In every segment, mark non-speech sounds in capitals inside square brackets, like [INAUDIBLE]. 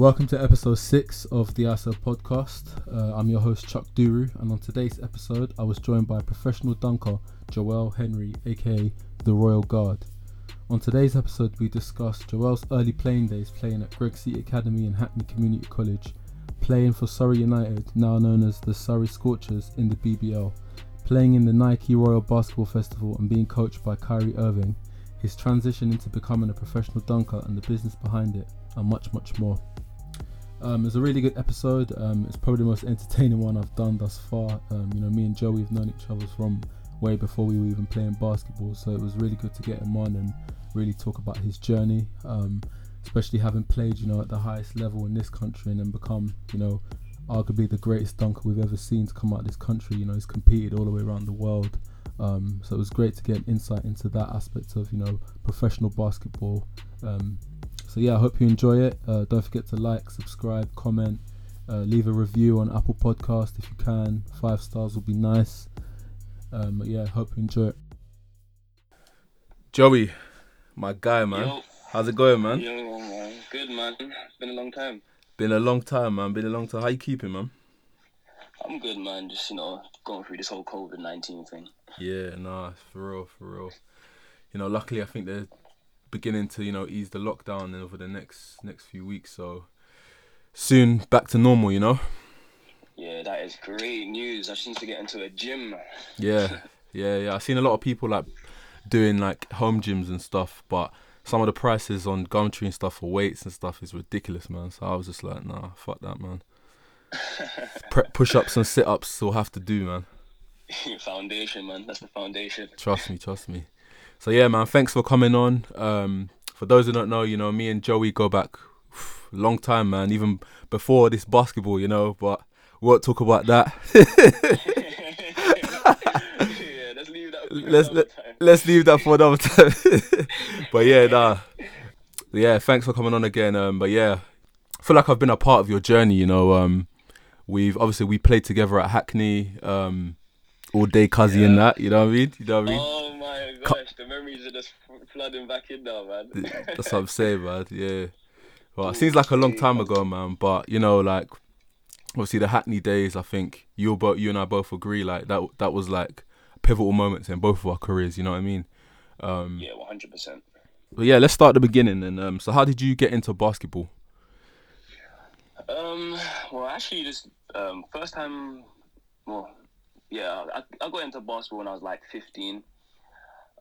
Welcome to episode six of the ISO podcast. Uh, I'm your host Chuck Duru, and on today's episode, I was joined by professional dunker Joel Henry, aka the Royal Guard. On today's episode, we discuss Joel's early playing days playing at Greig City Academy and Hackney Community College, playing for Surrey United, now known as the Surrey Scorchers, in the BBL, playing in the Nike World Basketball Festival, and being coached by Kyrie Irving, his transition into becoming a professional dunker and the business behind it, and much, much more. Um, it's a really good episode. Um, it's probably the most entertaining one I've done thus far. Um, you know, me and Joey have known each other from way before we were even playing basketball, so it was really good to get him on and really talk about his journey. Um, especially having played, you know, at the highest level in this country and then become, you know, arguably the greatest dunker we've ever seen to come out of this country. You know, he's competed all the way around the world. Um, so it was great to get insight into that aspect of, you know, professional basketball. So yeah, I hope you enjoy it. Uh, don't forget to like, subscribe, comment, uh, leave a review on Apple Podcast if you can. Five stars will be nice. Um, but yeah, hope you enjoy it. Joey, my guy, man. Yo. How's it going, man? Yo, man. Good, man. It's been a long time. Been a long time, man. Been a long time. How you keeping, man? I'm good, man. Just, you know, going through this whole COVID 19 thing. Yeah, nah, for real, for real. You know, luckily I think they're beginning to, you know, ease the lockdown over the next next few weeks. So soon back to normal, you know. Yeah, that is great news. I just need to get into a gym. Yeah, [LAUGHS] yeah, yeah. I've seen a lot of people like doing like home gyms and stuff, but some of the prices on Gumtree and stuff for weights and stuff is ridiculous, man. So I was just like, nah, fuck that, man. [LAUGHS] Pre- push ups and sit ups will have to do, man. [LAUGHS] foundation, man. That's the foundation. Trust me, trust me. So yeah, man. Thanks for coming on. Um, for those who don't know, you know, me and Joey go back long time, man. Even before this basketball, you know. But we won't talk about that. yeah, let's leave that for let's another let, time. let's leave that for another time. [LAUGHS] but yeah, nah. Yeah, thanks for coming on again. Um, but yeah, I feel like I've been a part of your journey. You know, um, we've obviously we played together at Hackney, um, all day, cuzzy and that. You know what I mean? You know what I mean? Oh gosh, the memories are just flooding back in now, man. That's what I'm saying, man. Yeah. Well, it seems like a long time ago, man. But you know, like obviously the Hackney days. I think you both, you and I both agree, like that. That was like pivotal moments in both of our careers. You know what I mean? Um, yeah, 100%. But yeah, let's start at the beginning. And um, so, how did you get into basketball? Um, well, actually, just um, first time, well, yeah, I, I got into basketball when I was like 15.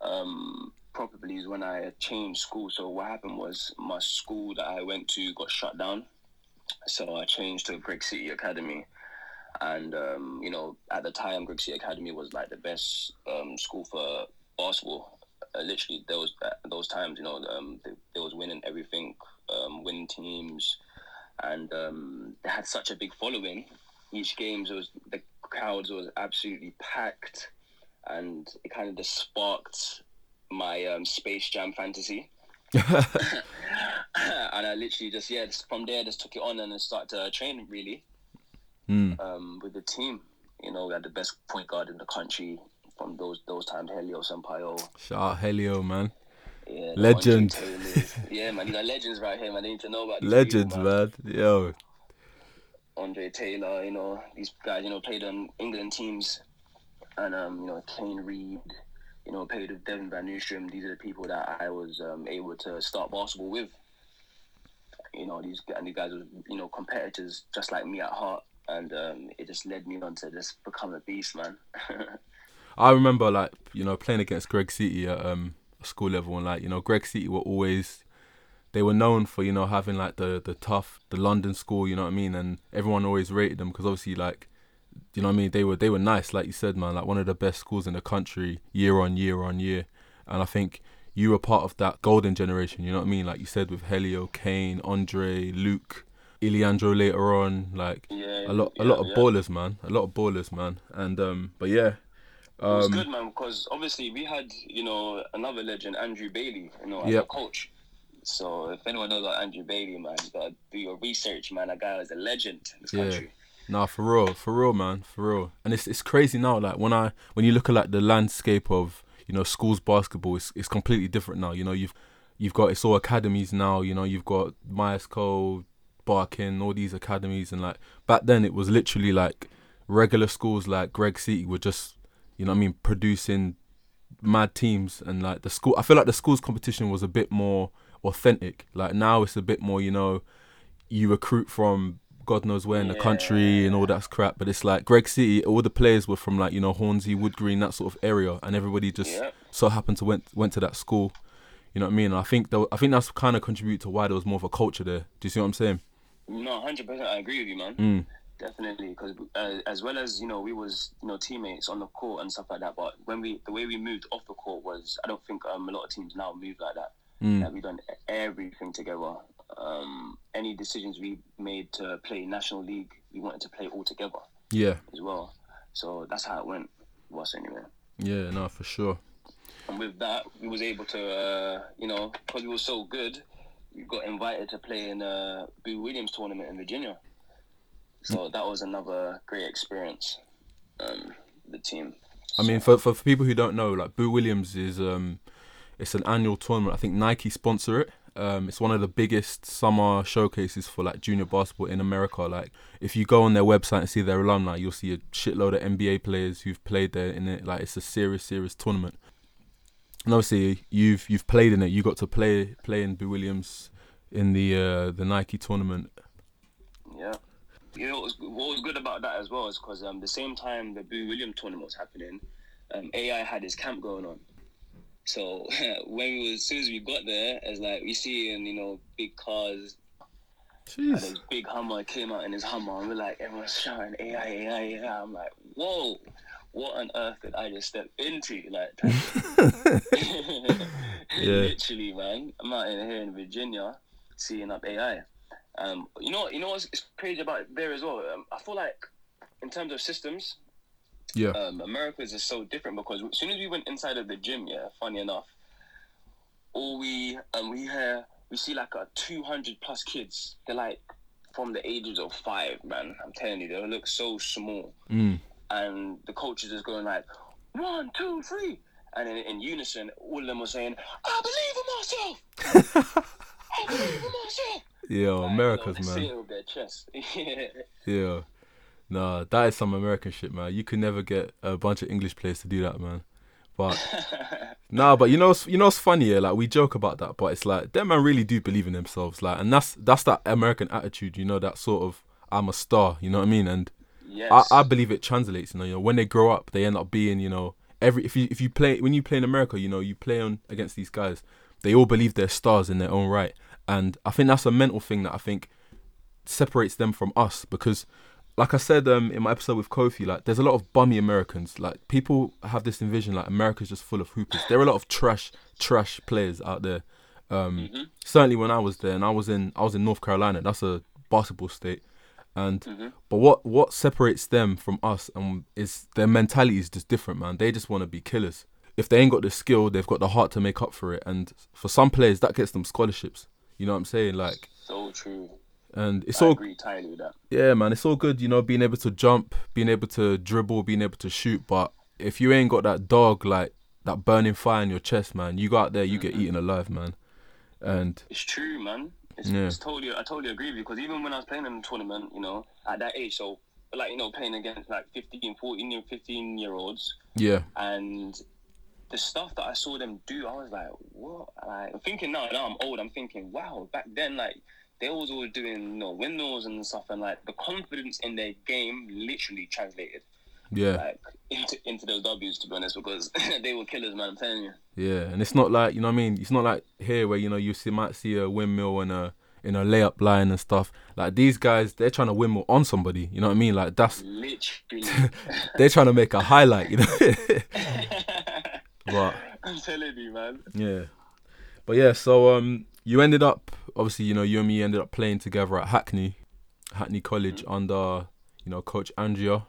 Um, probably is when I changed school. So what happened was my school that I went to got shut down. So I changed to Greig City Academy. And, um, you know, at the time, Greig City Academy was like the best um, school for basketball. Uh, literally, those those times, you know, um, they, they was winning everything, um, winning teams, and um, they had such a big following. Each games was the crowds was absolutely packed, and it kind of just sparked my um, Space Jam fantasy. [LAUGHS] [LAUGHS] and I literally just yeah, just from there just took it on and then started to train really Mm. um, with the team. You know, we had the best point guard in the country from those those times, Helio Sampaio. Shout out Helio, man. Yeah, Legend. Yeah, man, you got legends right here, man. They need to know about these Legends, people, man. Yo. Andre Taylor, you know, these guys, you know, played on England teams, and um, you know, Kane Reed, you know, played with Devon van Oostrum. These are the people that I was um, able to start basketball with. You know, these and these guys were, you know, competitors just like me at heart, and um, it just led me on to just become a beast, man. [LAUGHS] I remember like you know playing against Greig City at um school level and like you know Greig City were always they were known for you know having like the the tough the London school you know what I mean and everyone always rated them because obviously like you know what I mean they were they were nice like you said man like one of the best schools in the country year on year on year and I think you were part of that golden generation you know what I mean like you said with Helio Kane Andre Luke Iliandro later on like yeah, a lot a lot of yeah. ballers man a lot of ballers man and um but yeah It was um good, man, because obviously we had, you know, another legend, Andrew Bailey, you know, as Yep. a coach. So if anyone knows about Andrew Bailey, man, you gotta do your research, man. That guy is a legend in this Yeah. country. Nah, for real, for real, man, for real. And it's it's crazy now. Like when I when you look at like the landscape of you know schools basketball, it's it's completely different now. You know you've you've got it's all academies now. You know you've got Myerscough, Barking, all these academies, and like back then it was literally like regular schools like Greig City were just, you know, I mean, producing mad teams, and like the school. I feel like the schools competition was a bit more authentic. Like now it's a bit more, you know, you recruit from God knows where in the country and all that crap. But it's like Greig City, all the players were from like you know Hornsey, Wood Green, that sort of area, and everybody just Yeah. so happened to went went to that school. You know what I mean? I think that, I think that's kind of contribute to why there was more of a culture there. Do you see what I'm saying? No, hundred percent. I agree with you, man. Mm. Definitely, because uh, as well as you know, we was you know teammates on the court and stuff like that. But when we the way we moved off the court was, I don't think um, a lot of teams now move like that. Mm. Like we done everything together. Um, any decisions we made to play national league, we wanted to play all together Yeah, as well. So that's how it went. Was anyway. yeah, no, for sure. And with that, we was able to, uh, you know, because we were so good, we got invited to play in a Boo Williams tournament in Virginia. So that was another great experience. Um, the team. I mean, for, for for people who don't know, like Boo Williams is um, it's an annual tournament. I think Nike sponsor it. Um, it's one of the biggest summer showcases for like junior basketball in America. Like, if you go on their website and see their alumni, you'll see a shitload of NBA players who've played there in it. Like, it's a serious, serious tournament. And obviously, you've you've played in it. You got to play play in Boo Williams in the uh, the Nike tournament. Yeah. You know what was, what was good about that as well is because um, the same time the Boo Williams tournament was happening, um, AI had his camp going on. So [LAUGHS] when we was, as soon as we got there, it's like we see in you know big cars And Jeez. his big Hummer came out in his Hummer, and we're like, everyone's shouting AI, AI, AI. I'm like, whoa, what on earth did I just step into? Like, [LAUGHS] Yeah. literally, man. I'm out in here in Virginia, seeing up AI. Um, you know, you know what's it's crazy about there as well. Um, I feel like, in terms of systems, Yeah. um, America's is so different because as soon as we went inside of the gym, yeah, funny enough, all we um we hear we see like a two hundred plus kids. They're like from the ages of five, man. I'm telling you, they look so small, Mm. and the coaches is going like one, two, three, and in, in unison, all of them were saying, "I believe in myself. [LAUGHS] I believe in myself." Yeah, Like, America's man. With their chest. [LAUGHS] yeah. Yeah. Nah, that is some American shit, man. You could never get a bunch of English players to do that, man. But [LAUGHS] nah, but you know, what's- you know, what's funny, yeah. Like we joke about that, but it's like them man really do believe in themselves, like, and that's that's that American attitude, you know, that sort of I'm a star, you know what I mean? And Yes. I, I believe it translates, you know, you know, when they grow up, they end up being, you know, every if you if you play when you play in America, you know, you play on against these guys, they all believe they're stars in their own right, and I think that's a mental thing that I think separates them from us because like I said um, in my episode with Kofi, like there's a lot of bummy Americans. Like people have this envision like America's just full of hoopers. There are a lot of trash, trash players out there. Um, Mm-hmm. Certainly when I was there, and I was in I was in North Carolina. That's a basketball state, and Mm-hmm. but what what separates them from us and is their mentality is just different, man. They just want to be killers. If they ain't got the skill, they've got the heart to make up for it. And for some players, that gets them scholarships. You know what I'm saying? Like, so true. And it's I all agree entirely with that. yeah, man, it's all good, you know, being able to jump, being able to dribble, being able to shoot. But if you ain't got that dog, like that burning fire in your chest, man, you go out there, you get eaten alive, man. And It's true, man. It's, Yeah. it's totally, I totally agree with you. Because even when I was playing in the tournament, you know, at that age, so like you know, playing against like 15, 14, year- 15 year olds, yeah, and the stuff that I saw them do, I was like, what? Like, I'm thinking now, now I'm old. I'm thinking, wow, back then, like they was all doing, you know, windmills and stuff, and like the confidence in their game literally translated yeah, like into into those W's. To be honest, because [LAUGHS] they were killers, man. I'm telling you. yeah. And it's not like you know what I mean. It's not like here where you know you see might see a windmill and a in a layup line and stuff. Like these guys, they're trying to windmill on somebody. You know what I mean? Like that's Literally. [LAUGHS] they're trying to make a highlight. You know. [LAUGHS] but I'm telling you, man. Yeah. But yeah, so um you ended up obviously, you know, you and me ended up playing together at Hackney, Hackney College under, you know, Coach Andrea.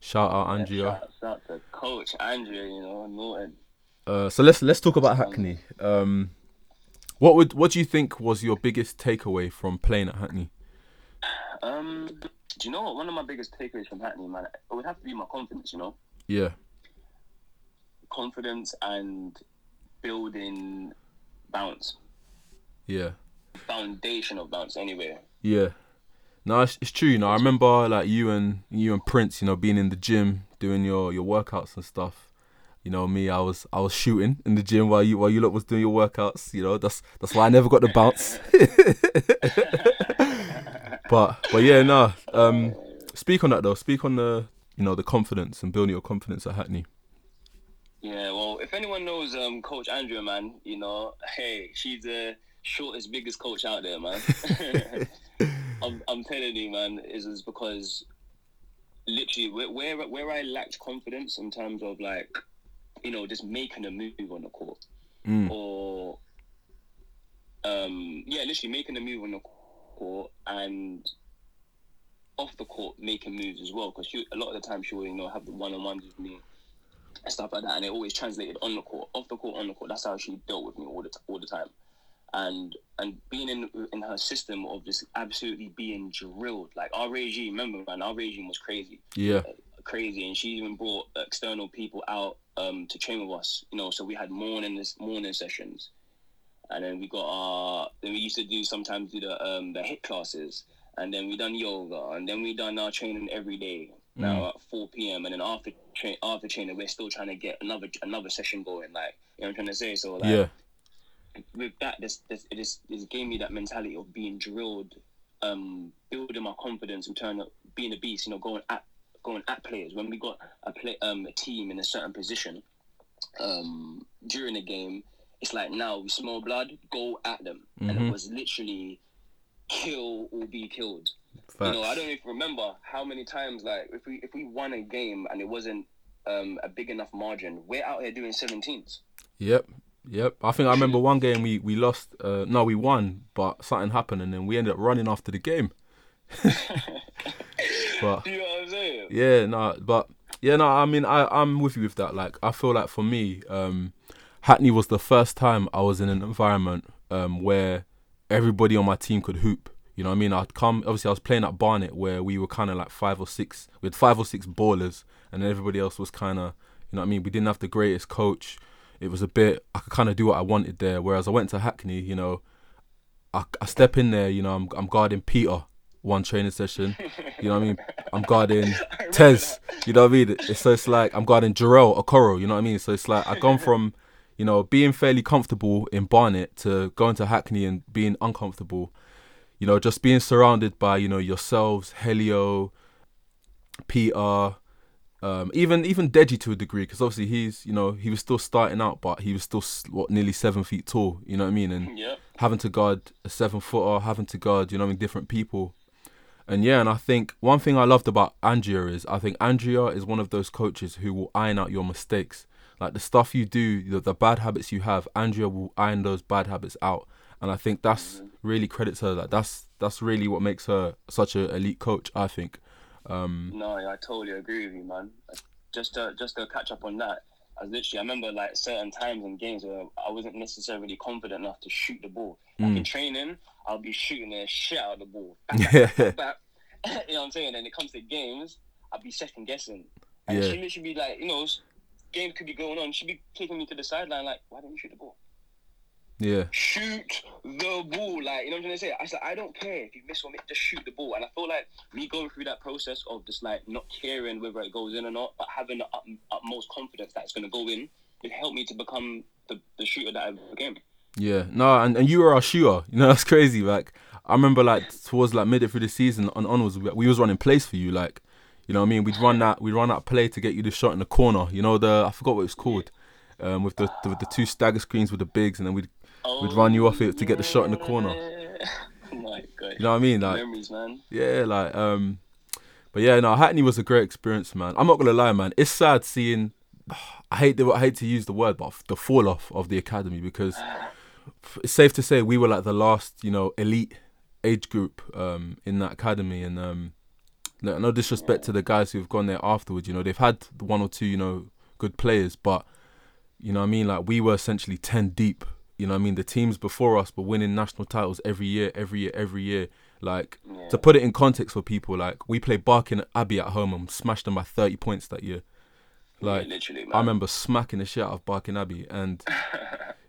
Shout out Andrea. Shouts out to Coach Andrea, you know, Norton. Uh so let's let's talk about Hackney. Um what would what do you think was your biggest takeaway from playing at Hackney? Um, do you know what? One of my biggest takeaways from Hackney, man, it would have to be my confidence. You know, Yeah. confidence and building bounce, Yeah. foundation of bounce. Anyway, Yeah. No, it's, it's true. You know, I remember like you and you and Prince, you know, being in the gym doing your your workouts and stuff. You know, me, I was I was shooting in the gym while you while you lot was doing your workouts. You know, that's that's why I never got the bounce. [LAUGHS] but but yeah, no. Um, speak on that though. Speak on the you know the confidence and building your confidence at Hackney. Yeah, well, if anyone knows um, Coach Andrea, man, you know, [LAUGHS] hey, she's the shortest, biggest coach out there, man. [LAUGHS] I'm, I'm telling you, man, is is because literally where, where where I lacked confidence in terms of like, you know, just making a move on the court, Mm. or um, yeah, literally making a move on the court and off the court making moves as well. Because a lot of the time she will, you know, have the one on ones with me and stuff like that, and it always translated on the court, off the court, on the court. That's how she dealt with me all the t- all the time. And and being in in her system of just absolutely being drilled, like our regime. Remember, man, our regime was crazy Yeah. crazy, and she even brought external people out um, to train with us. You know, so we had morning morning sessions, and then we got our. Then we used to do sometimes do the um, the hit classes, and then we done yoga, and then we done our training every day. Now at four p.m. and then after train after training, we're still trying to get another another session going. Like you know what I'm trying to say. So like Yeah. With that, this, this it just it gave me that mentality of being drilled, um, building my confidence and turning up, being a beast. You know, going at going at players when we got a play um a team in a certain position, um during the game. It's like now we smell blood, go at them, and Mhm. it was literally kill or be killed. Facts. You know, I don't even remember how many times like if we if we won a game and it wasn't um, a big enough margin, we're out here doing 17s. Yep. Yep. I think I remember one game we we lost. Uh, no, we won, but something happened, and then we ended up running after the game. [LAUGHS] but You know what I'm saying? yeah, no, but yeah, no. I mean, I I'm with you with that. Like, I feel like for me, um, Hackney was the first time I was in an environment um where everybody on my team could hoop. You know what I mean? I'd come. Obviously, I was playing at Barnet, where we were kind of like five or six. We had five or six ballers, and everybody else was kind of, you know what I mean? We didn't have the greatest coach. It was a bit. I could kind of do what I wanted there. Whereas I went to Hackney, you know, I, I step in there. You know, I'm I'm guarding Peter one training session. You know what I mean? I'm guarding [LAUGHS] Tez. You know what I mean? It's so it's like I'm guarding Jarrell Okoro. You know what I mean? So it's like I've gone [LAUGHS] from, you know, being fairly comfortable in Barnet to going to Hackney and being uncomfortable. You know, just being surrounded by you know yourselves, Helio, Peter, um, even even Deji to a degree, because obviously he's you know he was still starting out, but he was still what nearly seven feet tall. You know what I mean? And Yep. having to guard a seven footer, having to guard, you know, what I mean, different people. And yeah, and I think one thing I loved about Andrea is I think Andrea is one of those coaches who will iron out your mistakes. Like the stuff you do, the, the bad habits you have, Andrea will iron those bad habits out. And I think that's really credits her. Like that's that's really what makes her such an elite coach. I think. Um, No, I totally agree with you, man. Just to just to catch up on that, I literally I remember like certain times in games where I wasn't necessarily confident enough to shoot the ball. Like in training, I'll be shooting the shit out of the ball. Back, back, back. you know what I'm saying? And it comes to games, I'll be second guessing. And Yeah. she literally be like, you know, game could be going on. She'd be taking me to the sideline like, why don't you shoot the ball? Yeah, shoot the ball. Like, you know what I'm trying to say? I said, I don't care if you miss or miss, just shoot the ball. And I feel like me going through that process of just like not caring whether it goes in or not, but having the ut- utmost confidence that it's going to go in, it helped me to become the, the shooter that I became. Yeah, no, and, and you were our shooter. [LAUGHS] You know, that's crazy. Like, I remember like towards like midway through the season and onwards, we, we was running plays for you. Like, you know, what I mean, we'd run that, we'd run that play to get you the shot in the corner. You know, the I forgot what it was called, um, with the, the the two stagger screens with the bigs, and then we'd we'd run you off it to get the shot in the corner. [LAUGHS] Oh my god. You know what I mean? Like, Memories, man. yeah, like um, but yeah, no, Hackney was a great experience, man. I'm not gonna lie, man. It's sad seeing. [SIGHS] I hate the I hate to use the word, but the fall off of the academy because [SIGHS] it's safe to say we were like the last, you know, elite age group um, in that academy, and um, no, no disrespect to the guys who've gone there afterwards. You know, they've had one or two, you know, good players, but you know, what I mean, like we were essentially ten deep. You know, what I mean, the teams before us were winning national titles every year, every year, every year. Like Yeah. to put it in context for people, like we played Barking Abbey at home and smashed them by thirty points that year. Like yeah. I remember smacking the shit out of Barking Abbey, and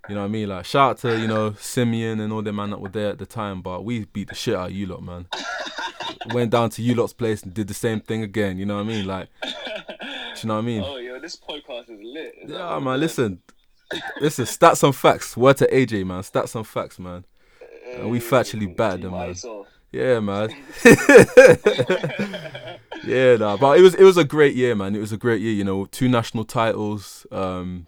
You know what I mean? Like shout out to you know Simeon and all the man that were there at the time, but we beat the shit out of you lot, man. [LAUGHS] Went down to you lot's place and did the same thing again. You know what I mean? Like, do you know what I mean? [LAUGHS] Oh, yo, this podcast is lit. Is Yeah, man. is? Listen. Stats and facts. Word to AJ, man. Stats and facts, man. And we factually battered them, man. Yeah, man. [LAUGHS] [LAUGHS] yeah, nah, but it was it was a great year, man. It was a great year. You know, two national titles. Um,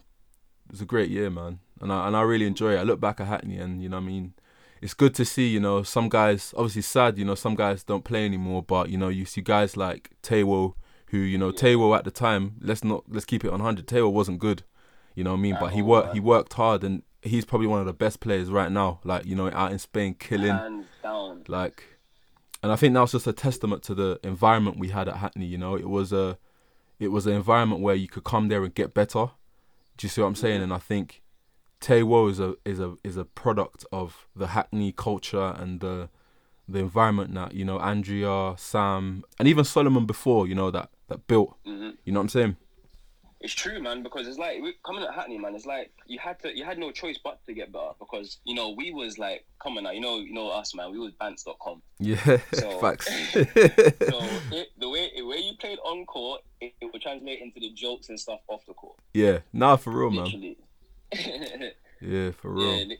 it was a great year, man, and I and I really enjoy it. I look back at Hackney, and you know, I mean, it's good to see. You know, some guys obviously sad. You know, some guys don't play anymore, but you know, you see guys like Tawo, who you know, Tawo at the time. Let's not let's keep it on hundred. Tawo wasn't good. You know what I mean? At But he worked he worked hard, and he's probably one of the best players right now. Like you know, out in Spain, killing. Hands down. Like, and I think that was just a testament to the environment we had at Hackney. You know, it was a, it was an environment where you could come there and get better. Do you see what I'm saying? And I think Tawo is a is a is a product of the Hackney culture and the the environment that you know Andrea, Sam, and even Solomon before. You know that that built. hmm You know what I'm saying? It's true, man. Because it's like coming at Hackney, man. It's like you had to, you had no choice but to get better. Because you know we was like, coming on you know, you know us, man. We was Bants.com. Yeah, So- [LAUGHS] facts. [LAUGHS] So it, the way the way you played on court, it, it would translate into the jokes and stuff off the court. yeah, nah, for real, man. [LAUGHS] Yeah, for real. yeah, li-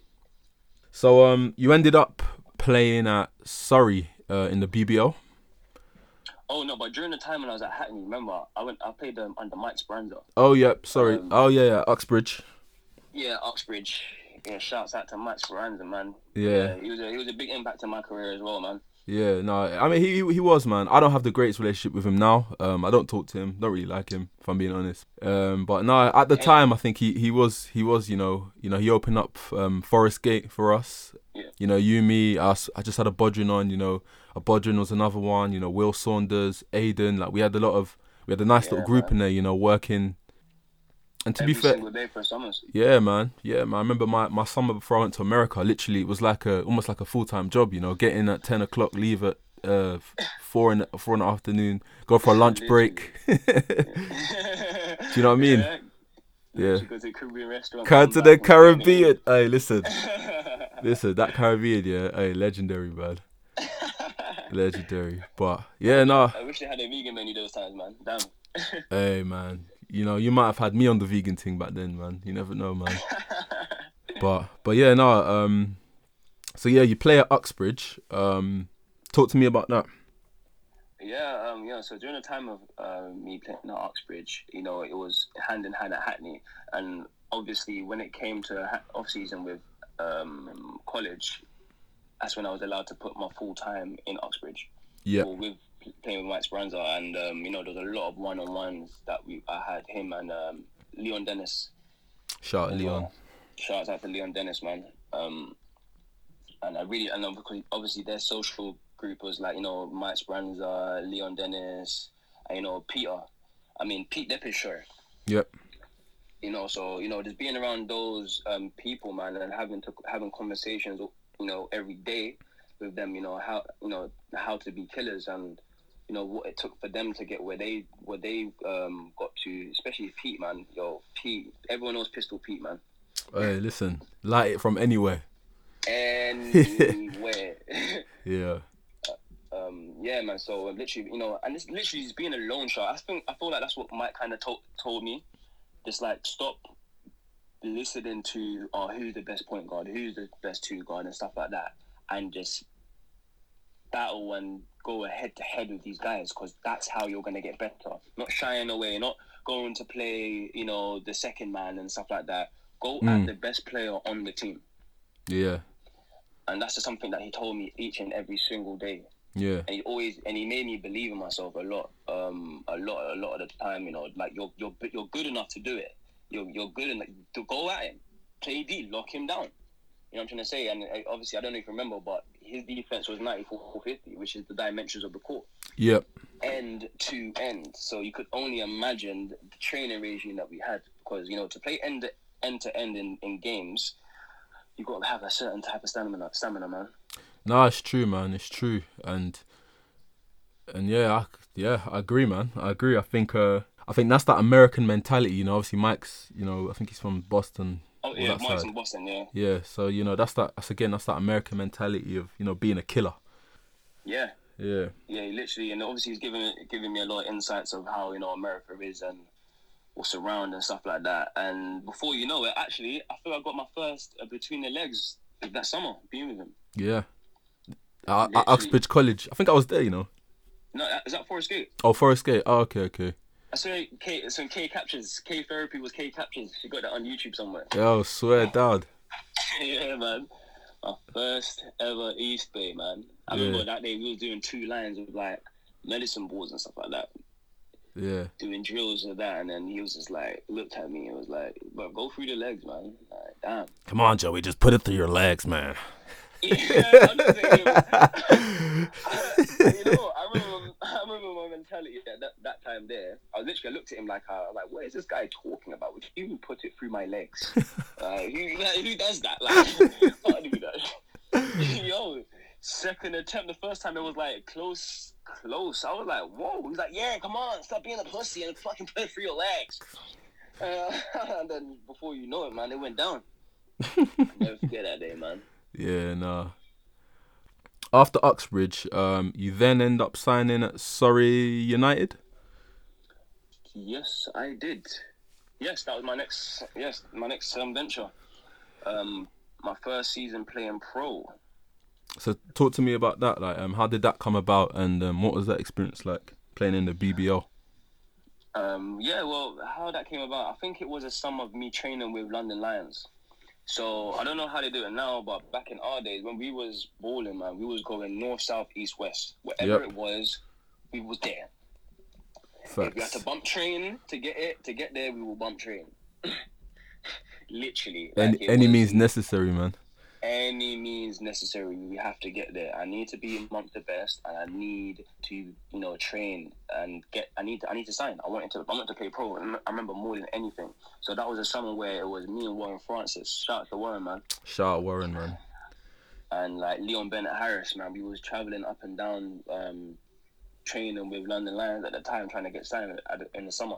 So um, you ended up playing at Surrey uh, in the BBL. Oh no, but during the time when I was at Hackney, remember I went, I played um, under Mike Speranza. Oh yeah, sorry. Um, oh yeah, yeah, Uxbridge. Yeah, Uxbridge. Yeah, shouts out to Mike Speranza, man. Yeah, he was a he was a big impact in my career as well, man. yeah. No, I mean he he was man. I don't have the greatest relationship with him now. Um, I don't talk to him. Don't really like him, if I'm being honest. Um, but no, at the time I think he, he was he was you know you know he opened up um Forest Gate for us. You know you me us. I just had a Bodrin on. You know a Bodrin was another one. You know Will Saunders, Aiden. Like we had a lot of we had a nice Yeah, little group man. in there. You know working. And to Every be fair, single day for summers. Yeah, man. Yeah, man. I remember my, my summer before I went to America. Literally, it was like a almost like a full time job. You know, getting at ten o'clock, leave at uh four in the, four in the afternoon, go for a lunch [LAUGHS] break. [LAUGHS] Do you know what I mean? Yeah. Yeah. Go to the Caribbean restaurant. Come come to the Caribbean. Hey, listen. [LAUGHS] listen. That Caribbean, yeah. Hey, legendary, man. [LAUGHS] Legendary. But yeah, no. I wish they had a vegan menu those times, man. Damn. [LAUGHS] Hey, man. You know, you might have had me on the vegan thing back then, man. You never know, man. [LAUGHS] But but yeah, no. Um. So yeah, you play at Uxbridge. Um. Talk to me about that. Yeah, um, yeah. So during the time of uh, me playing at Uxbridge, you know, it was hand in hand at Hackney, and obviously when it came to ha- off season with um, college, that's when I was allowed to put my full time in Uxbridge. Yeah. Or with playing with Mike Speranza, and um, you know, there's a lot of one on ones that we I had him and um, Leon Dennis. Shout out Leon. well. Shout out to Leon Dennis, man. Um, and I really, and obviously their social group was like, you know, Mike Speranza, Leon Dennis, and, you know, Peter. I mean, Pete Depp sure. Yep. You know, so you know, just being around those um, people, man, and having to having conversations, you know, every day with them, you know, how you know how to be killers and you know what it took for them to get where they where they um, got to, especially Pete, man. Yo, Pete, everyone knows Pistol Pete, man. Hey, listen. Light it from anywhere. anywhere. [LAUGHS] [LAUGHS] Yeah. um, yeah, man. So um, literally, you know, and it's literally just being a lone shot. I think I feel like that's what Mike kind of told told me. Just like stop listening to oh who's the best point guard, who's the best two guard, and stuff like that, and just battle and go head to head with these guys because that's how you're gonna get better. Not shying away, not going to play, you know, the second man and stuff like that. Go Mm. at the best player on the team Yeah. and that's just something that he told me each and every single day. Yeah. And he always and he made me believe in myself a lot, um, a lot, a lot of the time. You know, like you're you're you're good enough to do it. You're you're good enough to go at him, play D, lock him down. You know what I'm trying to say? And uh, obviously, I don't know if you remember, but his defense was 94 50, which is the dimensions of the court, Yep. end to end. So you could only imagine the training regime that we had, because you know to play end end to end in in games, you've got to have a certain type of stamina, stamina, man. No, it's true, man. It's true, and and yeah, I, yeah, I agree, man. I agree. I think uh, I think that's that American mentality. You know, obviously Mike's. You know, I think he's from Boston. Oh yeah, side. in Boston. Yeah, Yeah, so you know that's that. That's again that's that American mentality of you know being a killer. yeah, Yeah, yeah. Literally, and obviously he's giving giving me a lot of insights of how you know America is and what's around and stuff like that. And before you know it, actually, I feel I got my first uh, between the legs that summer being with him. yeah. Uh, at Uxbridge College, I think I was there. You know. No, is that Forest Gate? Oh, Forest Gate. Oh, okay, okay. I saw K. So K captures. K therapy was K captures. She got that on YouTube somewhere. Yo, swear dad. [LAUGHS] yeah, man. My first ever East Bay, man. I Yeah. remember that day we was doing two lines of like medicine balls and stuff like that, Yeah. doing drills and that, and then he was just like looked at me and was like, "But go through the legs, man." Like, damn. Come on, Joey, just put it through your legs, man. Yeah, I'm just saying, you know, I remember, [LAUGHS] I remember my mentality at that, that time there. I literally, I looked at him like, uh, like, what is this guy talking about? Would you even put it through my legs? [LAUGHS] uh, who, like, who does that? Like, [LAUGHS] I do that. Yo, second attempt. The first time it was like close, close. I was like, whoa. He's like, yeah, come on, stop being a pussy and fucking put it through your legs. Uh, and then before you know it, man, it went down. Never forget that day, man. Yeah, nah. After Uxbridge, um, you then end up signing at Surrey United. Yes, I did. Yes, that was my next. Yes, my next um, venture. Um, my first season playing pro. So talk to me about that. Like, um, how did that come about, and um, what was that experience like playing in the BBL? Um, yeah, well, how that came about, I think it was a sum of me training with London Lions. So I don't know how they do it now, but back in our days when we was balling, man, we was going north, south, east, west. Whatever Yep. it was, we was there. If we had to bump train to get it, to get there, we will bump train. [CLEARS THROAT] Literally. Any, like, it any was- means necessary, man. Any means necessary. We have to get there. I need to be amongst the best, and I need to, you know, train and get. I need to. I need to sign. I wanted to. I wanted to play pro. and I remember more than anything. So that was a summer where it was me and Warren Francis. Shout out to Warren, man, Shout out Warren, man. and like Leon Bennett Harris, man. We was traveling up and down, um, training with London Lions at the time, trying to get signed in the summer.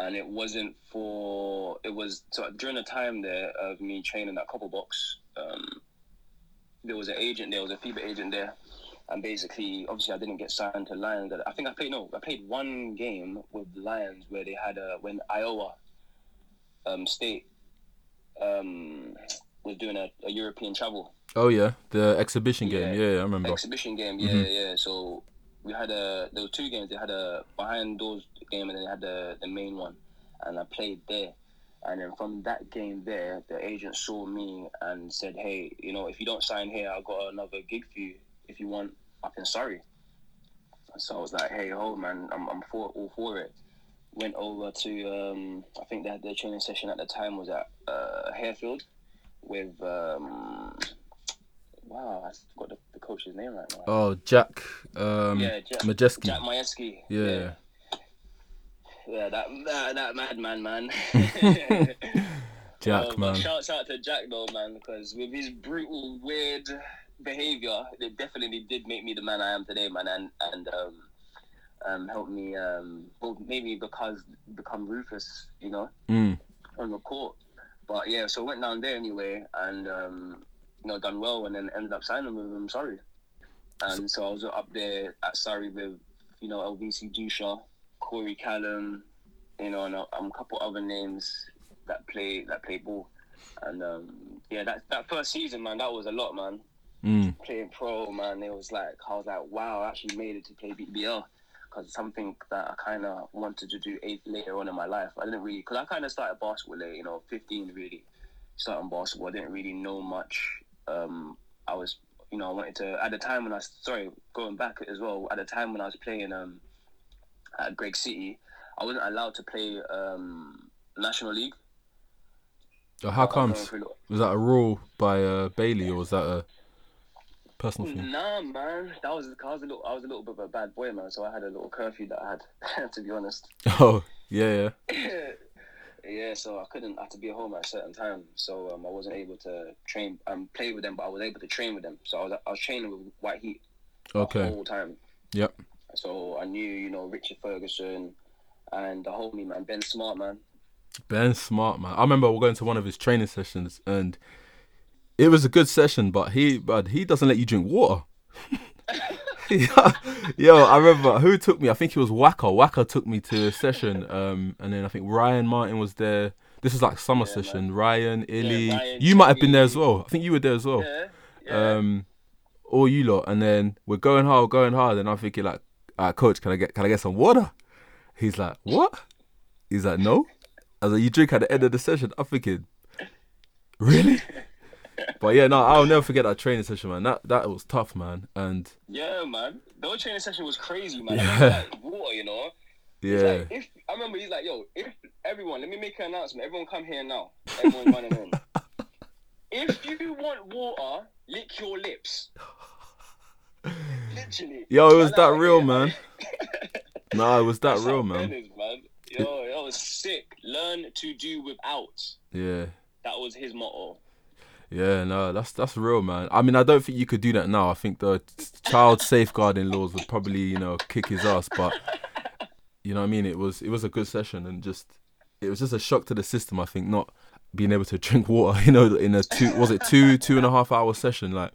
And it wasn't for. It was so during the time there of me training at Copper Box. Um, there was an agent there, was a FIBA agent there, and basically, obviously, I didn't get signed to Lions. I think I played no, I played one game with Lions where they had a when Iowa um, State um, was doing a, a European travel Oh yeah, the exhibition game. Yeah. Yeah, I remember. exhibition game. Yeah, Mhm. yeah. So we had a there were two games. They had a behind doors game and then they had the the main one, and I played there. And then from that game there, the agent saw me and said, "Hey, you know, if you don't sign here, I've got another gig for you. If you want up in Surrey." So I was like, "Hey, hold man, I'm I'm for all for it." Went over to um, I think they had their training session at the time was at uh, Harefield with um, wow, I forgot the, the coach's name right now. Oh, Jack. Um, yeah, Jack, Majeski. Jack Majewski. Yeah. yeah. Yeah, that that, that madman, man. [LAUGHS] Jack, Uh, man. Shouts out to Jack though, man, because with his brutal, weird behavior, it definitely did make me the man I am today, man, and and um, um, helped me um, well, maybe because become ruthless, you know, Mm. on the court. But yeah, so went down there anyway, and um, you know, done well, and then ended up signing with him. Sorry, and so I was up there at Surrey with you know LVC Dusha, Corey Callum, you know, and a, um, a couple other names that play that play ball, and um, yeah, that that first season, man, that was a lot, man. Mm. Playing pro, man, it was like I was like, wow, I actually made it to play BBL. Because something that I kind of wanted to do eight, later on in my life. I didn't really, because I kind of started basketball late, you know, 15 really. Starting basketball, I didn't really know much. Um, I was, you know, I wanted to, at the time when I, sorry, going back as well, at the time when I was playing um, at Greig City, I wasn't allowed to play um, National League. Uh, how I was going comes? Was that a rule by uh, Bailey or was that a personal thing? Nah, man, that was I was a little I was a little bit of a bad boy, man. So I had a little curfew that I had, [LAUGHS] to be honest. [LAUGHS] Oh, yeah, yeah. [LAUGHS] yeah, so I couldn't. I had to be at home at a certain time, so um, I wasn't able to train um play with them, but I was able to train with them. So I was I was training with White Heat Okay. whole time. Yep. So I knew you know Richard Ferguson and the homie man Ben Smart man. Ben Smart, man. I remember we're going to one of his training sessions and it was a good session, but he but he doesn't let you drink water. [LAUGHS] [LAUGHS] Yo, I remember who took me. I think it was Waka. Waka took me to a session, um, and then I think Ryan Martin was there. This was like summer Yeah, session. Ryan, Illy, Ryan, you might have been there as well. I think you were there as well. Yeah. Yeah. Um, all you lot, and then we're going hard, going hard, and I'm thinking like, uh, coach, can I get can I get some water? He's like, what? He's like, no. I was like, you drink at the end of the session. I'm thinking, really? [LAUGHS] but yeah, no, I'll never forget that training session, man. That that was tough, man. And yeah, man. The whole training session was crazy, man. Yeah. Like, water, you know. Yeah, like, if I remember, he's like, "Yo, if everyone, let me make an announcement. Everyone, come here now. Everyone's running in. If you want water, lick your lips. Literally. Yo, it was that out real, here, man. [LAUGHS] no, it was that That's real, man. Is, man. Yo, that was sick. Learn to do without. Yeah. That was his motto. Yeah, no, that's that's real, man. I mean, I don't think you could do that now. I think the child safeguarding laws would probably, you know, kick his ass. But you know, what I mean, it was it was a good session, and just it was just a shock to the system. I think not being able to [LAUGHS] drink water, you know, in a two was it two two and a half hour session, like,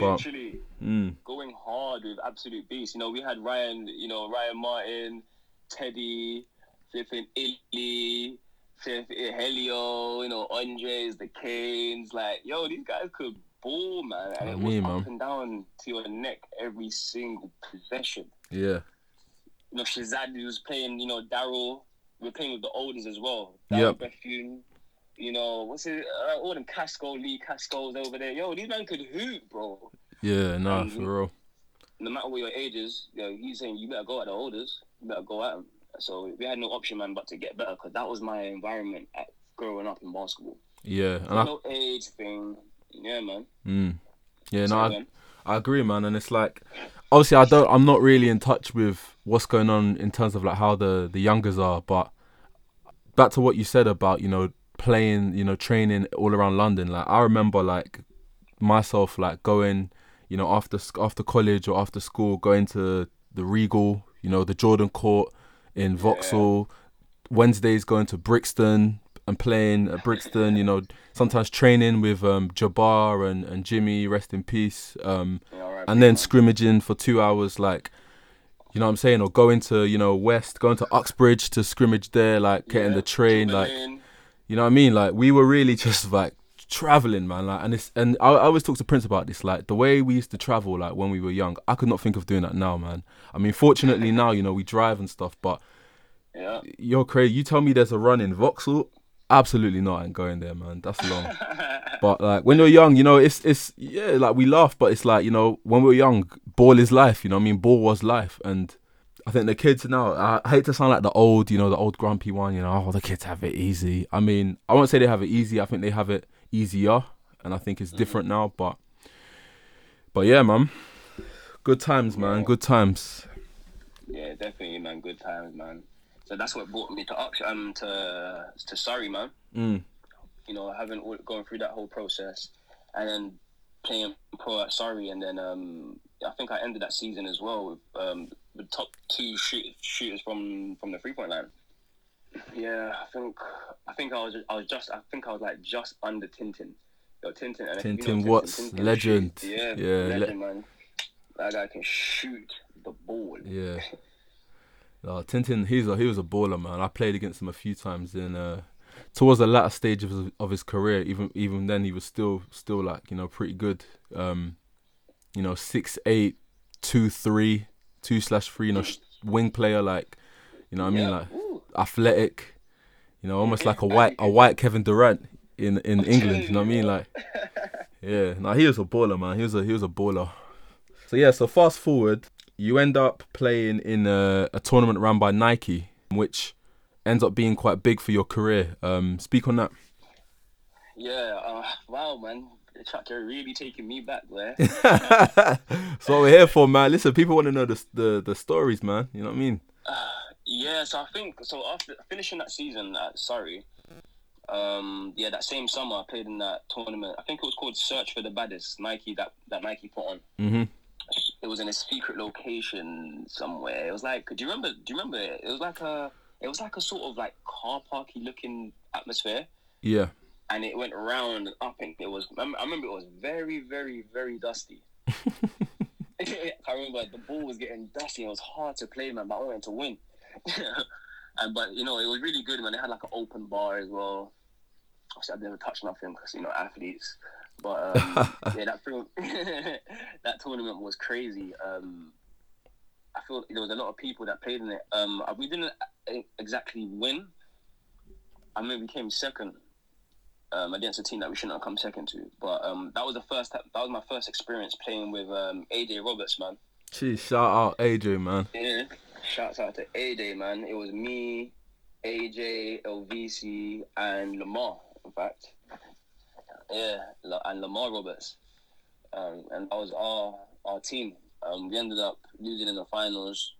But- Literally. mm, going hard with absolute beast. You know, we had Ryan, you know, Ryan Martin, Teddy, flipping Illy, Helio, you know, Andres, the Canes. Like, yo, these guys could ball, man. And I it mean, was man. up and down to your neck every single possession. yeah, You know, Shazad was playing, you know, Daryl. We are playing with the oldest as well. Yep. Daryl Bethune. You know, what's it? Uh, all them Casco, Lee Casco's over there. Yo, these men could hoot, bro. yeah, no, Um, for real. no matter what your age is, you know, he's saying you better go at the oldest. You better go at them. So we had no option, man, but to get better because that was my environment at growing up in basketball. Yeah, and I, no age thing. Yeah, man. mm, yeah, no, I, man, I agree, man, and it's like obviously I don't I'm not really in touch with what's going on in terms of like how the the youngers are, but back to what you said about you know playing, you know training all around London. Like I remember like myself like going, you know after after college or after school going to the Regal, you know the Jordan Court in Vauxhall. Wednesdays going to Brixton and playing at Brixton. You know sometimes training with um, Jabbar and and Jimmy, rest in peace. Um, yeah, and then scrimmaging for two hours, like, you know what I'm saying, or going to, you know, West, going to Uxbridge to scrimmage there, like, getting Yeah, the train, like, Timberland. you know what I mean? Like, we were really [LAUGHS] just like traveling, man. Like, and it's, and I, I always talk to Prince about this, like, the way we used to travel, like, when we were young, I could not think of doing that now, man. I mean, fortunately now, you know, we drive and stuff, but yeah. you're crazy. You tell me there's a run in Vauxhall, absolutely not. I ain't going there, man. That's long. [LAUGHS] But like when you're young, you know, it's it's yeah, like we laugh, but it's like you know, when we were young, ball is life. You know, what I mean, ball was life, and I think the kids now. I hate to sound like the old, you know, the old grumpy one. You know, oh, the kids have it easy. I mean, I won't say they have it easy. I think they have it easier, and I think it's different now. But but yeah, man, good times, man, Yeah. good times. yeah, definitely, man. Good times, man. So that's what brought me to Ox- um to to Surrey, man. Mm. You know, having going through that whole process, and then playing pro at Surrey, and then um I think I ended that season as well with um the top two shoot, shooters from from the three point line. Yeah, I think I think I was I was just I think I was like just under Tintin. Yo, Tintin, and if you know Tintin Watts, Tintin legend. Yeah, Yeah, le- man. That guy can shoot the ball. Yeah. [LAUGHS] Tintin, he's a he was a baller, man. I played against him a few times in uh, towards the latter stage of his, of his career. Even even then, he was still still like you know pretty good. Um, you know, six eight, two three, two slash three. You know, sh- wing player like, you know what I mean Yeah. like Ooh. athletic. You know, almost like a [LAUGHS] white a white Kevin Durant in in England. You know what I mean like. [LAUGHS] Yeah, no, he was a baller, man. He was a he was a baller. So yeah, so fast forward, you end up playing in a, a tournament run by Nike, which ends up being quite big for your career. Um, speak on that. Yeah, uh, wow, man. Chuck, you're really taking me back there. [LAUGHS] That's what we're here for, man. Listen, people want to know the, the the stories, man. You know what I mean? [SIGHS] yeah, so I think so. After finishing that season at Surrey, um, yeah, that same summer I played in that tournament. I think it was called Search for the Baddest. Nike that that Nike put on. Mhm. It was in a secret location somewhere. It was like, do you remember? Do you remember it? It was like a it was like a sort of like car parky looking atmosphere, Yeah. and it went around and up, and it was. I remember it was very, very, very dusty. [LAUGHS] [LAUGHS] I remember the ball was getting dusty. It was hard to play, man, but I wanted to win. And but you know, it was really good, man. They had like an open bar as well. Obviously, I never touched nothing because you know athletes. But um, [LAUGHS] yeah, that film, [LAUGHS] that tournament was crazy. Um, I feel there was a lot of people that played in it. Um, we didn't exactly win. I mean, we came second um, against a team that we shouldn't have come second to. But um, that was the first. That was my first experience playing with um, AJ Roberts, man. Jeez, shout out AJ, man. Yeah, shouts out to AJ, man. It was me, AJ, LVC, and Lamar. In fact, yeah, and Lamar Roberts, um, and that was our our team. Um, we ended up losing in the finals,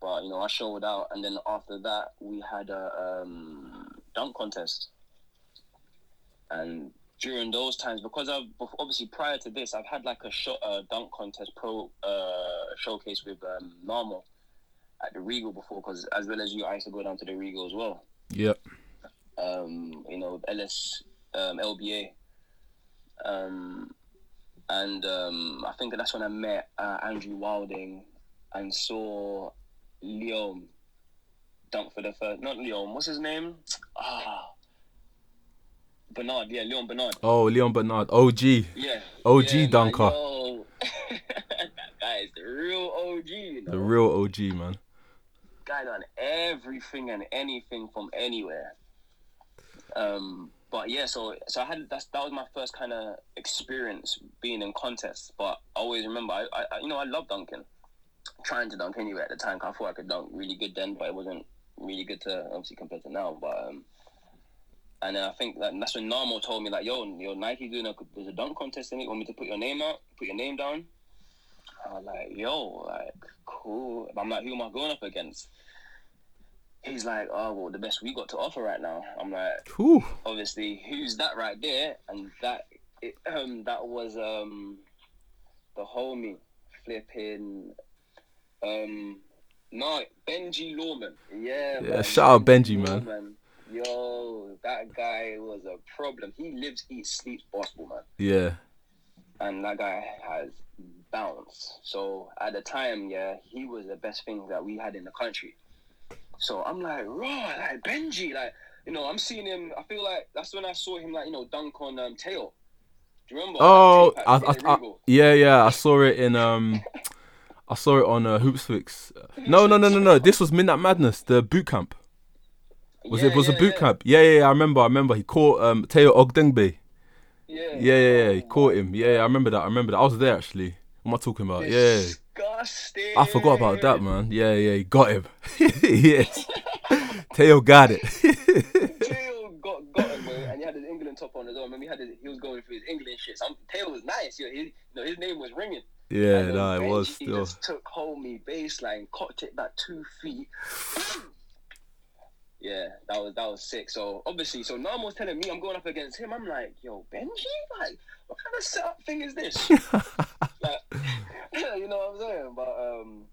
but you know I showed out, and then after that we had a um, dunk contest, and during those times, because I've obviously prior to this, I've had like a shot uh, dunk contest pro uh, showcase with um, at the Regal before, because as well as you, I used to go down to the Regal as well. Yep. Um, you know, LS um, LBA. Um, and um, I think that's when I met uh, Andrew Wilding and saw Leon dunk for the first. Not Leon. What's his name? Ah, Bernard. Yeah, Leon Bernard. Oh, Leon Bernard. OG. Yeah. OG yeah, dunker. Man, [LAUGHS] that guy is the real OG. You know? The real OG, man. Guy done everything and anything from anywhere. Um, but yeah, so so I had that's that was my first kind of experience being in contests. But I always remember, I, I you know I love dunking, trying to dunk anyway at the time. 'cause I thought I could dunk really good then, but it wasn't really good to obviously compared to now. But um, and then I think that that's when Narmo told me like, yo, yo, Nike doing a there's a dunk contest in it. Want me to put your name out, put your name down? I was like, yo, like cool. I'm like, who am I going up against? He's like, oh well, the best we got to offer right now. I'm like, Whew. obviously, who's that right there? And that it, um that was um the homie flipping um no Benji Lawman. Yeah, Yeah, shout out Benji, man. Lawman. Yo, that guy was a problem. He lives, eats, sleeps basketball, man. Yeah. And that guy has bounce. So at the time, yeah, he was the best thing that we had in the country. So I'm like, raw, like Benji, like you know, I'm seeing him. I feel like that's when I saw him, like you know, dunk on um, Teo. Do you remember? Oh, I, I, I, yeah, yeah. I saw it in um, I saw it on uh, Hoopsfix. No, no, no, no, no. This was Midnight Madness, the boot camp. Was Yeah, it? Was yeah, a boot yeah. camp? Yeah, yeah, yeah. I remember. I remember. He caught um Teo Ogdengbe. Yeah, Yeah, yeah, yeah. He caught him. Yeah, yeah, I remember that. I remember that. I was there actually. What am I talking about? Yeah. I forgot about that, man. Yeah, yeah. He got him. [LAUGHS] yes. Teo got it. Teo got got him, bro, and he had his England top on as well. Remember, he had his, he was going through his England shit. So Teo was nice. You know, he, you know, his name was ringing. yeah, And then nah, it was still. just took home me baseline, cocked it back two feet. Yeah, that was that was sick. So obviously, so Nam was telling me I'm going up against him. I'm like, yo, Benji, like, what kind of setup thing is this? [LAUGHS] like, [LAUGHS] you know what I'm saying? But um,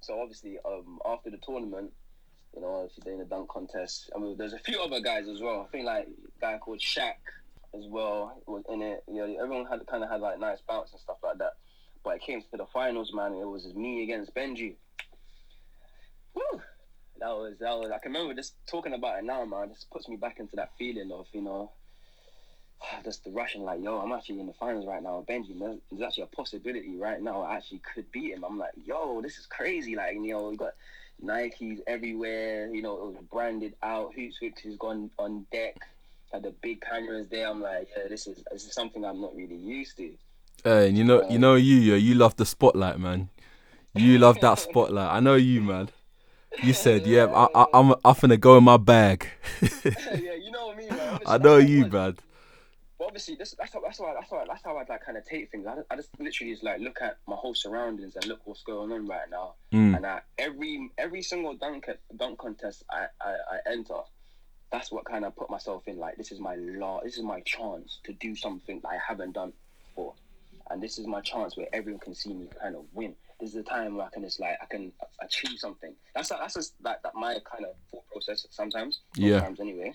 so obviously, um, after the tournament, you know, obviously doing the dunk contest. I mean, there's a few other guys as well. I think like a guy called Shaq as well was in it. You know, everyone had kind of had like nice bounce and stuff like that. But it came to the finals, man. It was me against Benji. Woo! That was that was. I can remember just talking about it now, man. Just puts me back into that feeling of you know, [SIGHS] just the rush and like, yo, I'm actually in the finals right now. Benji, man, there's actually a possibility right now I actually could beat him. I'm like, yo, this is crazy. Like, you know, we got Nikes everywhere. You know, it was branded out. Hoopsfix has gone on deck. Had the big cameras there. I'm like, yeah, this is this is something I'm not really used to. Hey, and you know, you know you, yeah, you love the spotlight, man. You love that [LAUGHS] spotlight. I know you, man. You said, yeah, I, I, I'm, I'm finna go in my bag. [LAUGHS] yeah, you know what I mean. Man. [LAUGHS] I know you, man. But obviously, this, that's how that's that's that's how I like kind of take things. I, I just literally just like look at my whole surroundings and look what's going on right now. Mm. And I, every every single dunk dunk contest I, I, I enter, that's what kind of put myself in. Like this is my law. This is my chance to do something that I haven't done before. and this is my chance where everyone can see me kind of win. Is the time where I can just like I can achieve something. That's a, that's just like that my kind of thought process sometimes. Yeah. Sometimes anyway.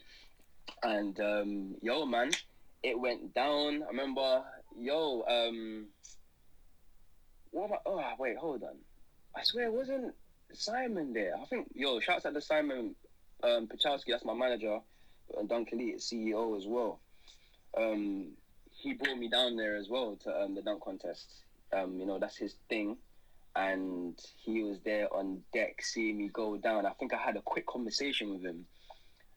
And um, yo, man, it went down. I remember, yo, um, what about? Oh, wait, hold on. I swear it wasn't Simon there. I think, yo, shouts out to Simon um, Pachowski. That's my manager, and Dunk Elite, CEO as well. Um, he brought me down there as well to um, the dunk contest. Um, you know, that's his thing. And he was there on deck seeing me go down. I think I had a quick conversation with him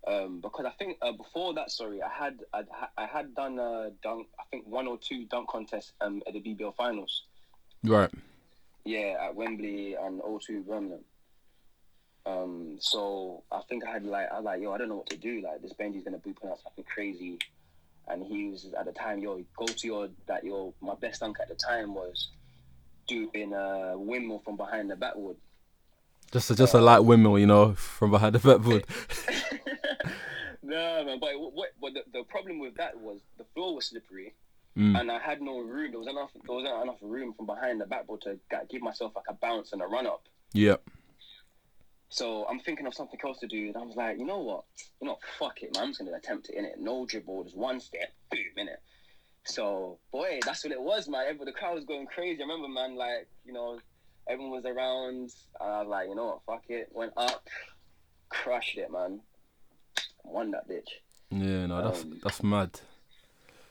um, because I think uh, before that, sorry, I had I'd, I had done a dunk. I think one or two dunk contests um, at the BBL finals. Right. Yeah, at Wembley and O2 Birmingham. Um, so I think I had like I was like, yo, I don't know what to do. Like this Benji's gonna be putting out something crazy, and he was at the time, yo, go to your that your my best dunk at the time was doing a windmill from behind the backwood. Just a, just a light windmill, you know, from behind the backboard. [LAUGHS] no, man. But what? But the, the problem with that was the floor was slippery, Mm. and I had no room. There was enough. There wasn't enough room from behind the backboard to give myself like a bounce and a run up. Yeah. So I'm thinking of something else to do, and I was like, you know what? You know, fuck it, man. I'm just gonna attempt it in it. No dribble, just one step, boom, in it. So, boy, that's what it was, man. Everybody, the crowd was going crazy. I remember, man, like, you know, everyone was around. And I was like, you know what? Fuck it. Went up, crushed it, man. Won that bitch. Yeah, no, that's Um, that's mad.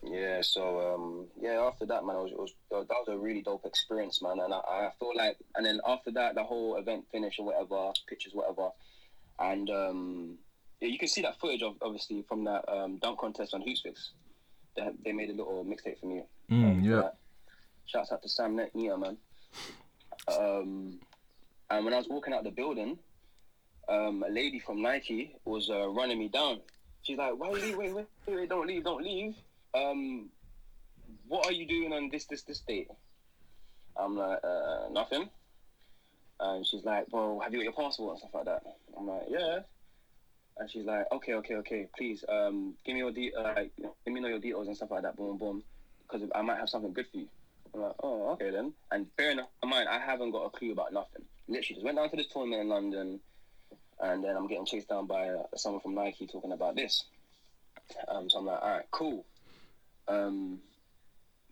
Yeah, so um, yeah, after that, man, it was, it was that was a really dope experience, man, and I, I feel like, and then after that, the whole event finished or whatever, pictures, whatever, and um, yeah, you can see that footage of obviously from that um, dunk contest on Hoopsfix. They they made a little mixtape for me. Mm, um, yeah. Shouts out to Sam Net, Nia, man. Um, and when I was walking out the building, um, a lady from Nike was uh, running me down. She's like, "Why you leave? Wait, wait, wait, wait, don't leave, don't leave. Um, what are you doing on this, this, this date?" I'm like, uh, "Nothing." And she's like, "Well, have you got your passport and stuff like that?" I'm like, "Yeah." And she's like, "Okay, okay, okay. Please, um, give me your de- uh, like, give me know your details and stuff like that. Boom, boom, because I might have something good for you." I'm like, "Oh, okay then." And bear in mind, I haven't got a clue about nothing. Literally, just went down to this tournament in London and then I'm getting chased down by uh, someone from Nike talking about this. Um, so I'm like, all right, cool. Um,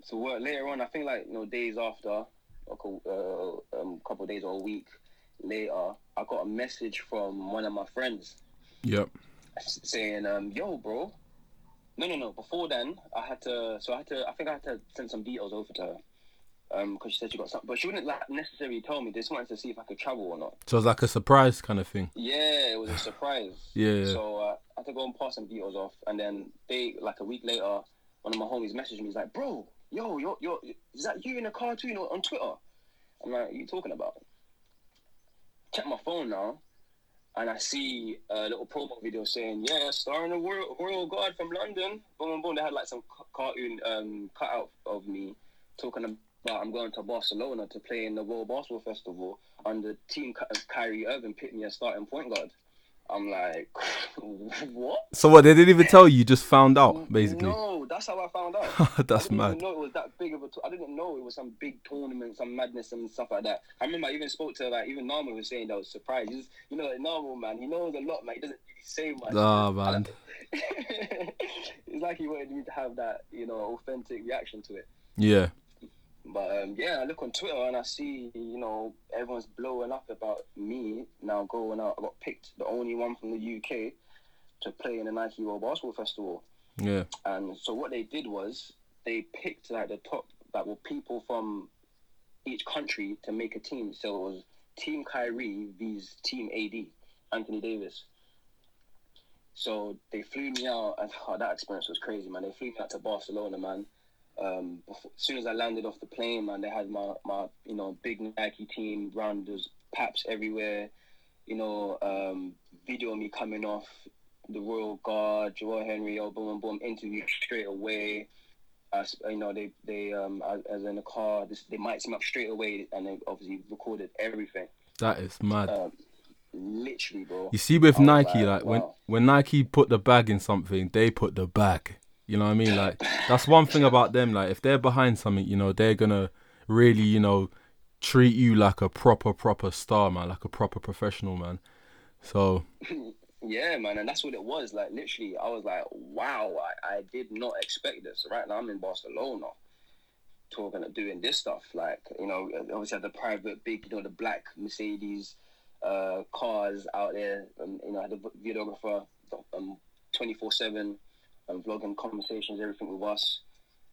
so what, later on, I think like you know days after, a uh, um, couple days or a week later, I got a message from one of my friends Yep. saying, um, "Yo, bro." No, no, no. Before then, I had to. So I had to. I think I had to send some details over to her. Um, because she said she got something, but she wouldn't like necessarily tell me. They just wanted to see if I could travel or not. So it was like a surprise kind of thing. Yeah, it was a surprise. [LAUGHS] Yeah. So uh, I had to go and pass some details off, and then they like a week later, one of my homies messaged me. He's like, "Bro, yo, yo, yo, is that you in a cartoon or on Twitter?" I'm like, "What you talking about?" Check my phone now, and I see a little promo video saying, "Yeah, starring a royal, guard from London." Boom, boom, boom. They had like some cartoon um, cutout of me talking about I'm going to Barcelona to play in the World Basketball Festival under Team Ky- Kyrie Irving picked me as starting point guard. I'm like, [LAUGHS] what? So what? They didn't even tell you. You just found out, basically. No, that's how I found out. [LAUGHS] That's mad. I didn't mad. even know it was that big of a. T- I didn't know it was some big tournament, some madness and stuff like that. I remember I even spoke to like even Norman was saying that was surprised. He's, you know, like normal man. He knows a lot, man. He doesn't really say much. Ah, man. [LAUGHS] it's like he wanted me to have that, you know, authentic reaction to it. Yeah. But um, yeah, I look on Twitter and I see, you know, everyone's blowing up about me now going out. I got picked, the only one from the UK, to play in the Nike World Basketball Festival. Yeah. And so what they did was they picked like the top, like were people from each country to make a team. So it was Team Kyrie vs Team AD, Anthony Davis. So they flew me out, and [LAUGHS] oh, that experience was crazy, man. They flew me out to Barcelona, man. Um, before, as soon as I landed off the plane, man, they had my, my you know big Nike team round. There's paps everywhere, you know. Um, video of me coming off the Royal Guard, Joel Henry, oh, boom, boom, boom, interview straight away. Uh, you know, they they um as, as in the car, this, they might me up straight away, and they obviously recorded everything. That is mad. Um, literally, bro. You see, with Nike, like, like when when Nike put the bag in something, they put the bag. You know what I mean? Like that's one thing about them. Like if they're behind something, you know, they're gonna really, you know, treat you like a proper, proper star, man, like a proper professional, man. So [CLEARS THROAT] yeah, man, and that's what it was. Like literally, I was like, wow, I, I did not expect this. Right now, I'm in Barcelona, talking and doing this stuff. Like you know, obviously had the private big, you know, the black Mercedes uh, cars out there. Um, you know, I had the videographer, um, twenty four seven, um, vlogging conversations, everything with us.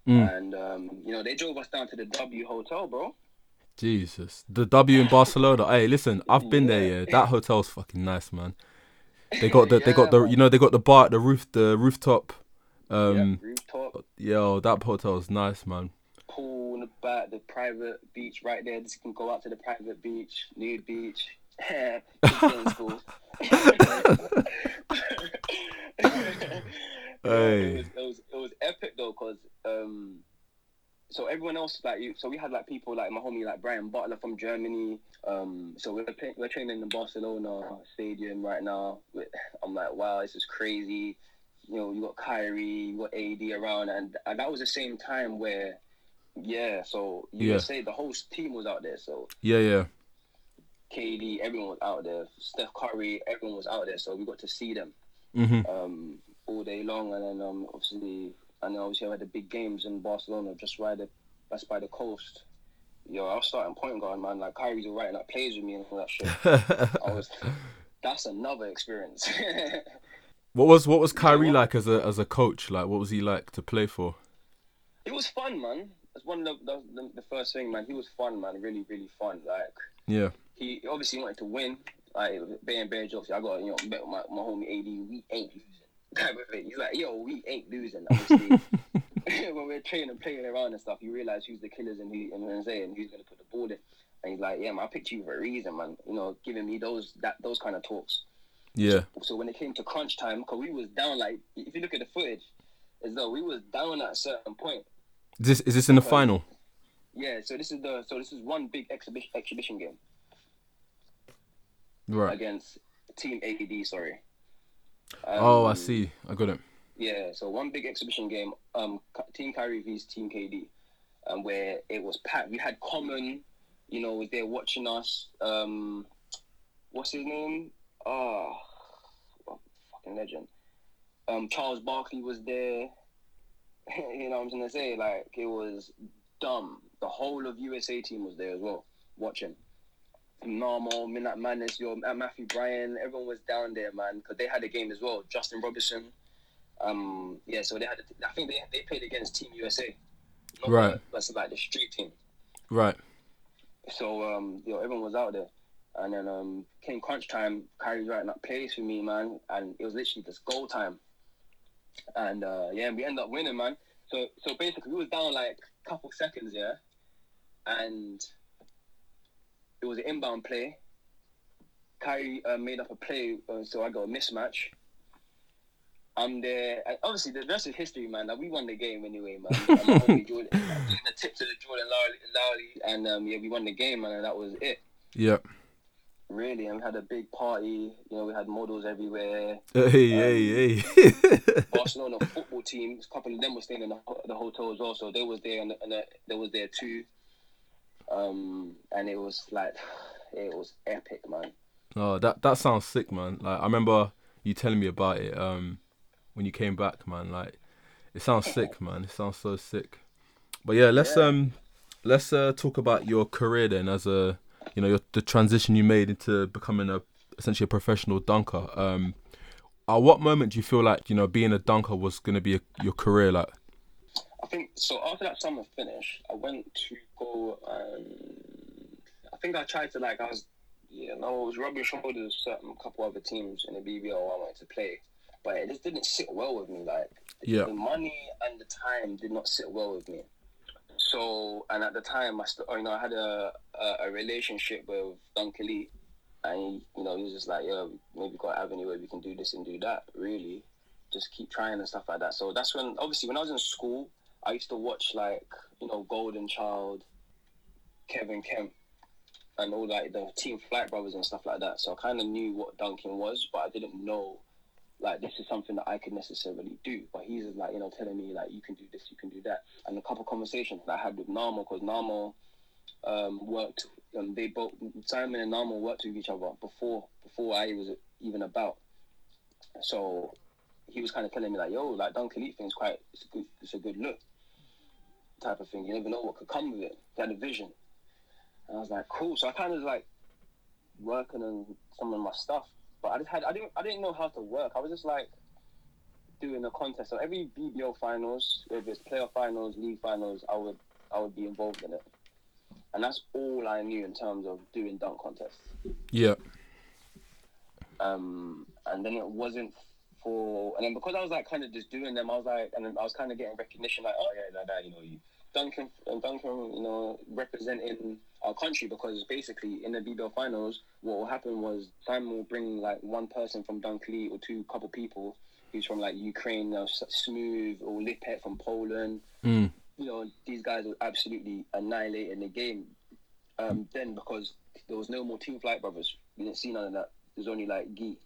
Mm. And um, you know, they drove us down to the W Hotel, bro. Jesus, the W in Barcelona. hey, listen, I've been yeah. there. Yeah, that hotel's fucking nice, man. They got the, yeah, they got the, you know, they got the bar, the roof, the rooftop. Um, yeah, rooftop. Yo, that hotel's nice, man. Pool in the back, the private beach right there. This can go out to the private beach, nude beach. [LAUGHS] [LAUGHS] [LAUGHS] hey. It was, it was it was epic though, cause um, so everyone else like you, so we had like people like my homie like Brian Butler from Germany. Um, so we're play, we're training in Barcelona stadium right now. I'm like, wow, this is crazy. You know, you got Kyrie, you got AD around, and, and that was the same time where, yeah. So you yeah. say the whole team was out there. So yeah, yeah. KD, everyone was out there. Steph Curry, everyone was out there. So we got to see them mm-hmm. um, all day long, and then um, obviously and then obviously I had the big games in Barcelona, just right the that's by the coast. Yo, I was starting point guard, man. Like Kyrie's writing up plays with me and all that shit. I was. [LAUGHS] That's another experience. [LAUGHS] what was what was Kyrie yeah, like as a as a coach? Like, what was he like to play for? It was fun, man. That's one of the, the, the first thing, man. He was fun, man. Really, really fun. Like, yeah. He obviously wanted to win. Like, being Bear jokes, I got you know my, my homie AD. We ain't losing type of thing. He's like, yo, we ain't losing. Obviously, [LAUGHS] [LAUGHS] when we're training and playing around and stuff, you realize who's the killers and who and who's gonna put the ball in. And he's like, yeah, man, I picked you for a reason, man. You know, giving me those that those kind of talks. Yeah. So, so when it came to crunch time, because we was down, like if you look at the footage, as though we was down at a certain point. Is this is this in the final? Yeah. So this is the so this is one big exhibition exhibition game. Right. Against Team AD, sorry. Um, oh, I um, see. I got it. Yeah, so one big exhibition game, um, Team Kyrie vs Team KD, um, where it was packed. We had Common, you know, was there watching us. Um, what's his name? Oh, fucking legend. Um, Charles Barkley was there. [LAUGHS] you know what I'm gonna say? Like it was dumb. The whole of USA team was there as well, watching. Normal, Midnight Madness, your Matthew Bryan, everyone was down there, man, because they had a game as well. Justin Robinson, um, yeah, so they had. A, I think they they played against Team USA, right? that's like the street team, right? So um, you know, everyone was out there, and then um, came crunch time. Kyrie's writing up plays for me, man, and it was literally just goal time, and uh, yeah, we ended up winning, man. So so basically, we was down like a couple seconds, yeah, and it was an inbound play. Kyrie uh, made up a play, uh, so I got a mismatch. I'm there. And obviously, the rest is history, man. Like, we won the game anyway, man. [LAUGHS] I'm Jordan, the tip to the Jordan Lowry, and um, yeah, we won the game, man, and that was it. Yep. Really, and we had a big party. You know, we had models everywhere. [LAUGHS] Hey, um, hey, hey. [LAUGHS] Barcelona football team. A couple of them were staying in the, the hotel as well, so they was there, and, and uh, they was there too. Um, and it was like, it was epic, man. Oh, that that sounds sick, man. Like I remember you telling me about it. Um, when you came back, man. Like it sounds sick, man. It sounds so sick. But yeah, let's yeah. um, let's uh talk about your career then as a, you know, your, the transition you made into becoming a essentially a professional dunker. Um, at what moment do you feel like you know being a dunker was going to be a, your career like? I think so. After that summer finished, I went to go. Um, I think I tried to like I was, you know, I was rubbing shoulders with certain couple other teams in the BBL I wanted to play, but it just didn't sit well with me. Like yeah. the money and the time did not sit well with me. So and at the time I still, you know, I had a a, a relationship with Dunk Elite, and you know, he was just like, yeah, maybe got an avenue where we can do this and do that. Really, just keep trying and stuff like that. So that's when, obviously, when I was in school, I used to watch like you know Golden Child, Kevin Kemp, and all like the Team Flight Brothers and stuff like that. So I kind of knew what dunking was, but I didn't know like this is something that I could necessarily do. But he's like, you know, telling me like you can do this, you can do that. And a couple conversations that I had with Narmo, because Narmo um, worked, um, they both Simon and Narmo worked with each other before before I was even about. So he was kind of telling me like, yo, like Dunk Elite thing's quite, it's a good, it's a good look, type of thing. You never know what could come with it. He had a vision, and I was like, cool. So I kind of like working on some of my stuff, but I just had, I didn't, I didn't know how to work. I was just like doing a contest. So every BBL finals, whether it's playoff finals, league finals, I would, I would be involved in it, and that's all I knew in terms of doing dunk contests. Yeah. Um, and then it wasn't for, and then because I was like kind of just doing them, I was like, and then I was kind of getting recognition, like, oh yeah, like that, you know, you Duncan, and Duncan, you know, representing our country because basically in the BBL finals, what will happen was Simon will bring like one person from Dunk Elite or two couple people who's from like Ukraine, you know, Smooth or Lipek from Poland. Mm. You know, these guys were absolutely annihilating the game. Um, then because there was no more Team Flight Brothers, we didn't see none of that. There's only like Gee.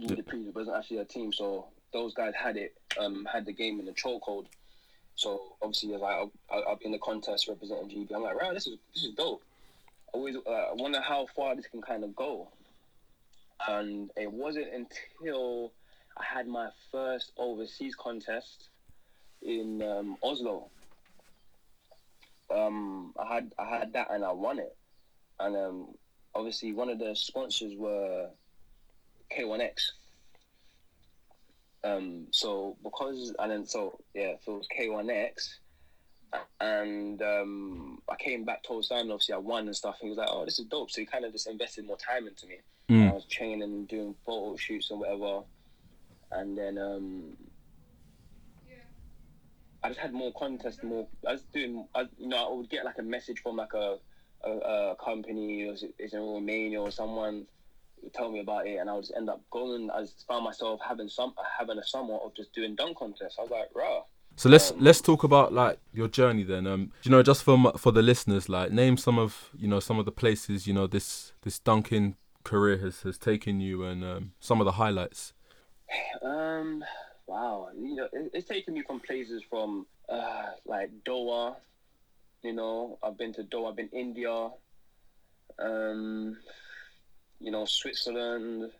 Gee the previous wasn't actually a team, so those guys had it, um, had the game in the chokehold. So obviously, as I, I, I'll be in the contest representing GB. I'm like, right, this is this is dope. I always uh, wonder how far this can kind of go. And it wasn't until I had my first overseas contest in um, Oslo. Um, I had I had that and I won it, and um, obviously one of the sponsors were K1X. Um, so because and then so yeah, so it was K1X, and um, I came back told Simon obviously I won and stuff. And He was like, "Oh, this is dope." So he kind of just invested more time into me. Mm. I was training and doing photo shoots and whatever, and then um, I just had more contests, more. I was doing, I, you know, I would get like a message from like a a, a company, or is in Romania or someone tell me about it, and I would just end up going. I just found myself having some having a somewhat of just doing dunk contests. I was like, rah. So let's Um, let's talk about like your journey then. Um, you know, just for for the listeners, like name some of you know some of the places you know this this dunking career has has taken you, and um, some of the highlights. Um, wow, you know, it, it's taken me from places from uh, like Doha. You know, I've been to Doha. I've been India. Um, you know, Switzerland.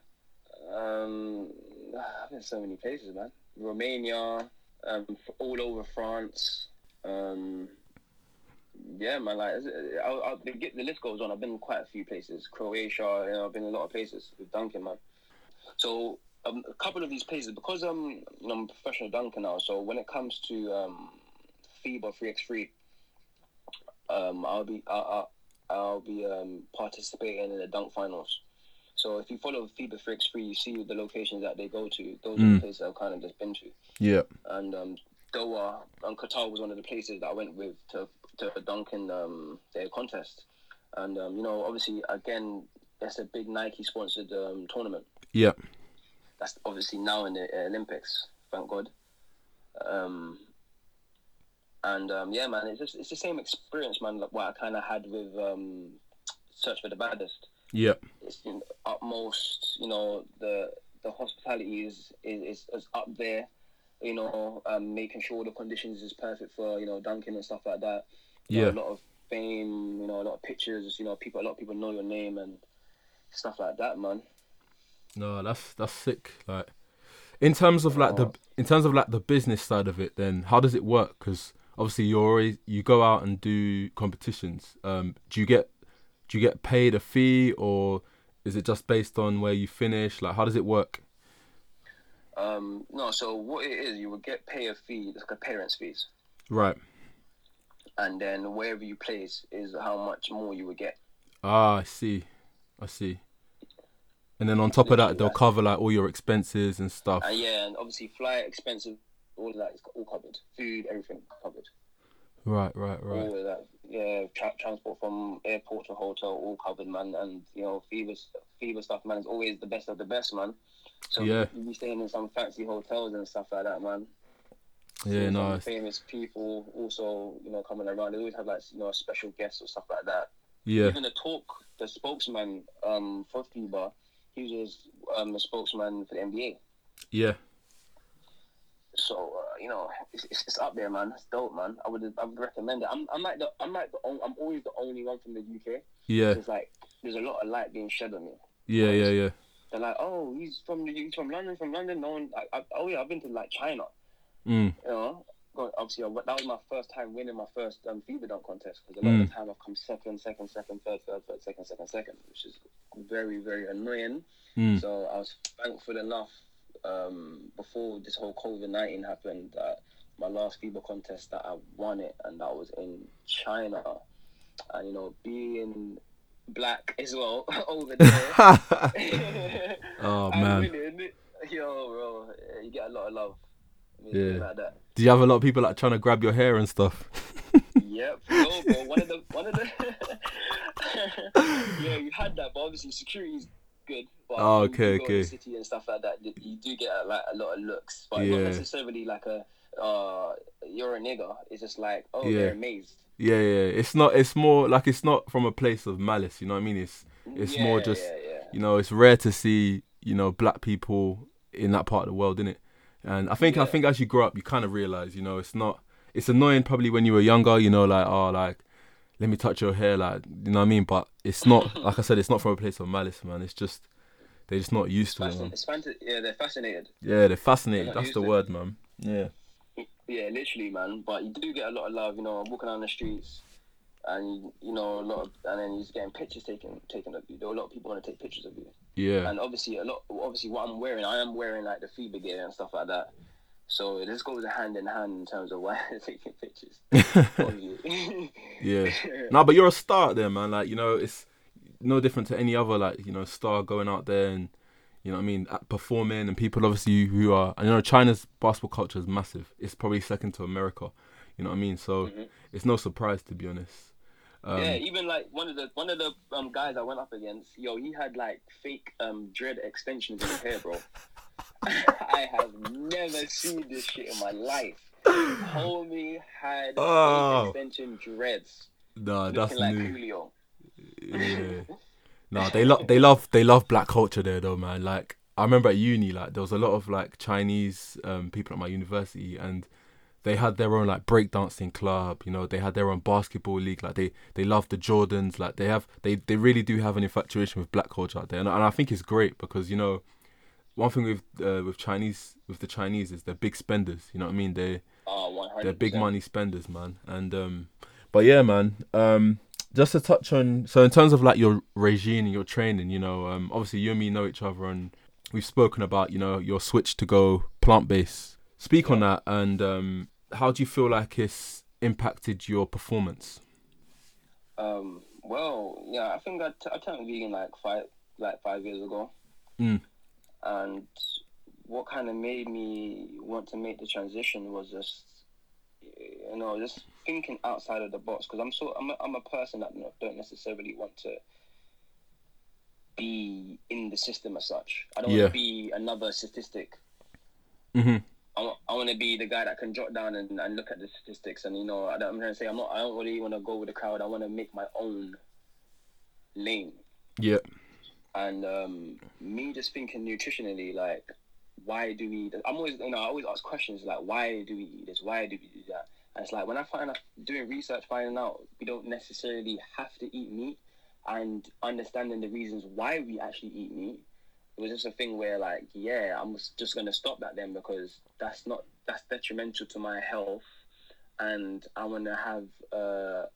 Um, [SIGHS] I've been so many places, man. Romania. Um, all over France. Um, yeah, man. Like, I'll, I'll, the, the list goes on. I've been quite a few places. Croatia. You know, I've been a lot of places with dunking, man. So um, a couple of these places because um, you know, I'm a professional dunker now. So when it comes to um, FIBA 3x3, um, I'll be I'll, I'll, be um, participating in the dunk finals. So if you follow FIBA 3x3, you see the locations that they go to. Those are Mm. the places I've kind of just been to. Yeah. And um, Doha and Qatar was one of the places that I went with to to dunk in um, their contest. And um, you know, obviously, again, that's a big Nike sponsored um, tournament Yeah. that's obviously now in the uh, Olympics, thank God. Um, and um, yeah, man, it's just it's the same experience, man. Like what I kind of had with um, Search for the Baddest. Yeah. It's you know, utmost, you know, the the hospitality is is, is, up there. You know, um, making sure the conditions is perfect for you know dunking and stuff like that. You know, Yeah. a lot of fame, you know, a lot of pictures. You know, people, a lot of people know your name and stuff like that, man. No, that's that's sick. Like, in terms of like the in terms of like the business side of it, then how does it work? Because obviously you always you go out and do competitions. Um, do you get do you get paid a fee or is it just based on where you finish? Like, how does it work? Um, no, so what it is, you would get pay a fee, like a parents' fees, Right. and then wherever you place is how much more you would get. Ah, I see. I see. And then on top of that, they'll cover like all your expenses and stuff. And yeah, and obviously flight expensive, all of that is all covered. Food, everything covered. Right, right, right. All of that, yeah, tra- transport from airport to hotel, all covered, man. And you know, FIBA, FIBA stuff, man, is always the best of the best, man. So Yeah. you be staying in some fancy hotels and stuff like that, man. Yeah, some nice. Famous people also, you know, coming around. They always have like, you know, special guests or stuff like that. Yeah, Even the talk, the spokesman um, for FIBA, he was um, a spokesman for the NBA. Yeah. So uh, you know, it's, it's, it's up there, man. It's dope, man. I would I would recommend it. I'm I'm like the I'm like the only, I'm always the only one from the UK. Yeah. It's like there's a lot of light being shed on me. Yeah. Yeah. Yeah. They're like, oh, he's from the he's from London, from London. No one, I, I, oh yeah, I've been to like China. Mm. You know, obviously I, that was my first time winning my first um, FIBA dunk contest because a lot of the time I've come second, second, second, third, third, third, second, second, second, which is very, very annoying. Mm. So I was thankful enough um, before this whole COVID nineteen happened that my last FIBA contest that I won it and that was in China, and you know being black as well [LAUGHS] over there. [LAUGHS] oh [LAUGHS] man. winning, yo, bro, you get a lot of love. Yeah. Like that. Do you have a lot of people like trying to grab your hair and stuff? Yep. No, bro. One of the one of the yeah, you had that, but obviously security's good. But Oh, okay, go in the okay. City and stuff like that, you- do get like a lot of looks, but Yeah. not necessarily like a uh, you're a nigger. It's just like oh, Yeah. they're amazed. Yeah, yeah. It's not. It's more like it's not from a place of malice. You know what I mean? It's It's yeah, more just- yeah. you know, it's rare to see you know black people in that part of the world, isn't it? And I think I think as you grow up, you kind of realize, you know, it's not. It's annoying probably when you were younger, you know, like oh, like let me touch your hair, like you know what I mean. But it's not [LAUGHS] like I said, it's not from a place of malice, man. It's just they're just not used to it. It's fanta- yeah, they're fascinated. Yeah, they're fascinated. They're That's the it. word, man. Yeah. Yeah, literally, man. But you do get a lot of love, you know, I'm walking down the streets, and you know a lot of, and then you're just getting pictures taken taken of you. There are a lot of people want to take pictures of you, Yeah. and obviously a lot. Obviously, what I'm wearing, I am wearing like the FIBA gear and stuff like that. So this goes hand in hand in terms of why [LAUGHS] they're taking pictures. [LAUGHS] Yeah. [LAUGHS] No, but you're a star there, man. Like, you know, it's no different to any other, like, you know, star going out there and, you know what I mean, performing and people obviously who are, and, you know, China's basketball culture is massive. It's probably second to America. You know what I mean? So Mhm. it's no surprise, to be honest. Um, yeah, even like one of the one of the um, guys I went up against, yo, he had like fake um, dread extensions in his hair, bro. I have never seen this shit in my life. Homie had Oh. extension dreads, Nah, that's like new. Julio. Yeah. no, they love they love they love black culture there though, man. Like I remember at uni, like there was a lot of like Chinese um, people at my university, and they had their own like breakdancing club. You know, they had their own basketball league. Like they they love the Jordans. Like they have they they really do have an infatuation with black culture out there, and, and I think it's great because you know. One thing with uh, with Chinese with the Chinese is they're big spenders. You know what I mean? They Oh, they're big money spenders, man. And um, but yeah, man. Um, just to touch on, so in terms of like your regime and your training, you know, um, obviously you and me know each other, and we've spoken about you know your switch to go plant based. Speak on that, and um, how do you feel like it's impacted your performance? Um, well, yeah, I think I, t- I turned vegan like five like five years ago, Mm. And what kind of made me want to make the transition was just you know just thinking outside of the box because I'm so I'm a, I'm a person that don't necessarily want to be in the system as such. I don't Yeah. want to be another statistic. Mhm. I want, I want to be the guy that can jot down and, and look at the statistics and you know I don't, I'm trying to say I'm not I don't really want to go with the crowd. I want to make my own lane. Yeah. And um, me just thinking nutritionally, like, why do we? I'm always, you know, I always ask questions like, why do we eat this? Why do we do that? And it's like when I find out, doing research, finding out we don't necessarily have to eat meat, and understanding the reasons why we actually eat meat. It was just a thing where, like, yeah, I'm just gonna stop that then because that's not that's detrimental to my health, and I want to have uh,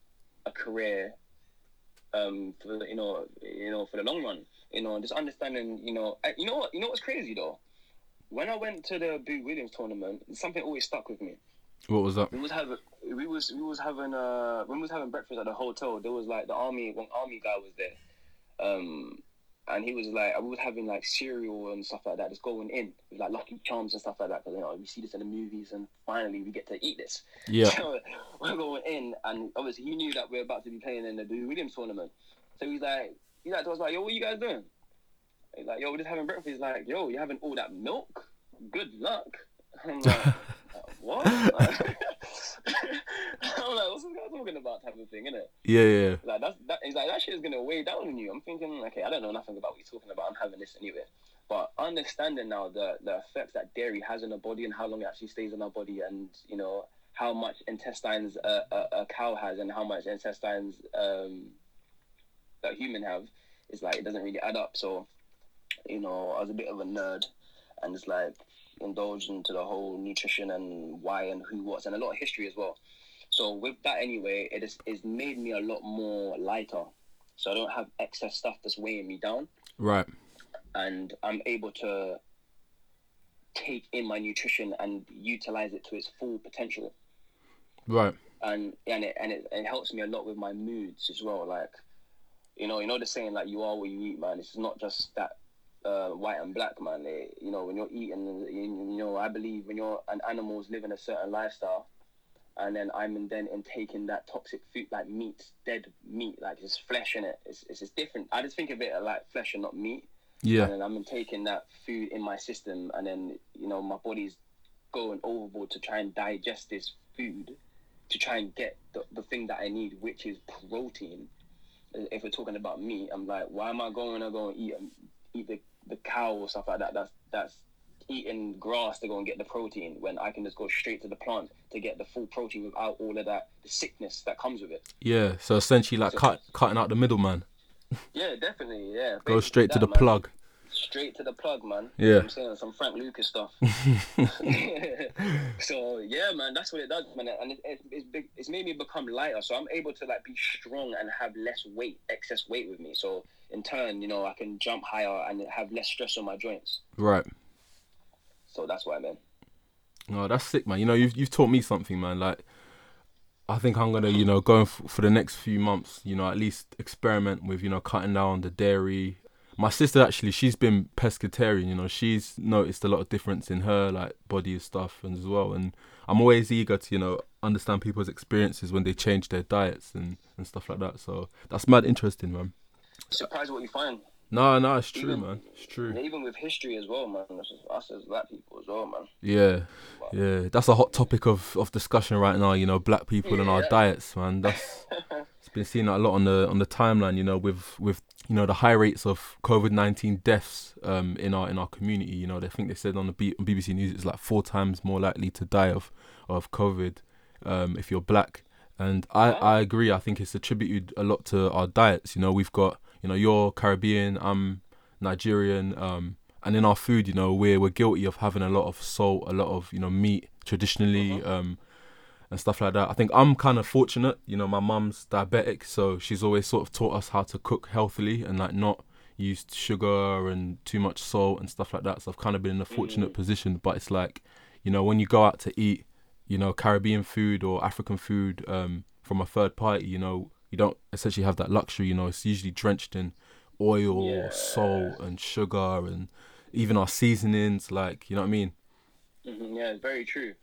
a career um for you know you know for the long run you know just understanding you know I- you know what you know what's crazy though when I went to the Boo Williams tournament something always stuck with me What was that? we was having we was we was having uh when we was having breakfast at the hotel there was like the army one army guy was there um and he was like we was having like cereal and stuff like that just going in with like Lucky Charms and stuff like that because you know we see this in the movies and finally we get to eat this Yeah. [LAUGHS] so we're going in, and obviously he knew that we're about to be playing in the Boo Williams tournament. So he's like, he's like to us like, yo, what you guys doing? He's like, yo, we're just having breakfast. He's like, yo, you're having all that milk? Good luck. [LAUGHS] I'm like, [LAUGHS] what? [LAUGHS] I'm like, what's this guy talking about? Type of thing, innit? Yeah, yeah. Like that's that. It's like that shit is gonna weigh down on you. I'm thinking, okay, I don't know nothing about what you're talking about. I'm having this anyway. But understanding now the the effects that dairy has on the body and how long it actually stays in our body, and you know how much intestines a, a, a cow has and how much intestines um, that human have is like it doesn't really add up. So, you know, I was a bit of a nerd, and it's like indulged into the whole nutrition and why and who what's and a lot of history as well. So with that anyway, it is it's made me a lot more lighter. So I don't have excess stuff that's weighing me down, Right. and I'm able to take in my nutrition and utilize it to its full potential Right. and and it and it, it helps me a lot with my moods as well. Like, you know, you know the saying like you are what you eat, man. It's not just that uh, white and black, man. It, you know, when you're eating, you, you know, I believe when you're an animal's living a certain lifestyle, and then I'm then in taking that toxic food like meat, dead meat, like it's flesh in it. It's it's just different. I just think of it like flesh and not meat. Yeah. And then I'm taking that food in my system, and then you know my body's going overboard to try and digest this food, to try and get the, the thing that I need, which is protein. If we're talking about meat, I'm like, why am I going to go and eat um, eat the, the cow or stuff like that? That's that's eating grass to go and get the protein when I can just go straight to the plant to get the full protein without all of that the sickness that comes with it. Yeah. So essentially, like cut cutting out the middleman. Yeah, definitely. Yeah, Go straight to that, the man. plug. Straight to the plug, man. Yeah. I'm saying some Frank Lucas stuff. [LAUGHS] [LAUGHS] so yeah, man, that's what it does, man, and it, it, it's big. It's made me become lighter, so I'm able to like be strong and have less weight, excess weight with me. So in turn, you know, I can jump higher and have less stress on my joints. Right. So that's what I meant. No, that's sick, man. You know, you've you've taught me something, man. Like, I think I'm gonna, you know, going f- for the next few months, you know, at least experiment with, you know, cutting down the dairy. My sister actually, she's been pescatarian. You know, she's noticed a lot of difference in her like body and stuff, and as well. And I'm always eager to, you know, understand people's experiences when they change their diets and and stuff like that. So that's mad interesting, man. Surprised what you find. No, no, it's true, Even- man. It's true. Even with history as well, man. Us as black people as well, man. Yeah, yeah, that's a hot topic of, of discussion right now. You know, black people and our diets, man. That's [LAUGHS] it's been seen a lot on the on the timeline. You know, with with you know the high rates of COVID nineteen deaths um in our in our community. You know, they think they said on the B- on BBC News it's like four times more likely to die of of COVID um if you're black. And I, Wow. I agree. I think it's attributed a lot to our diets. You know, we've got you know you're Caribbean, I'm Nigerian, um, and in our food, you know, we're we're guilty of having a lot of salt, a lot of you know meat traditionally, um, and stuff like that. I think I'm kind of fortunate. You know, my mum's diabetic, so she's always sort of taught us how to cook healthily and like not use sugar and too much salt and stuff like that. So I've kind of been in a fortunate position. But it's like, you know, when you go out to eat, you know, Caribbean food or African food um, from a third party, you know, you don't essentially have that luxury. You know, it's usually drenched in oil, Yeah. salt, and sugar, and even our seasonings. Like, you know what I mean? hmm yeah, it's very true.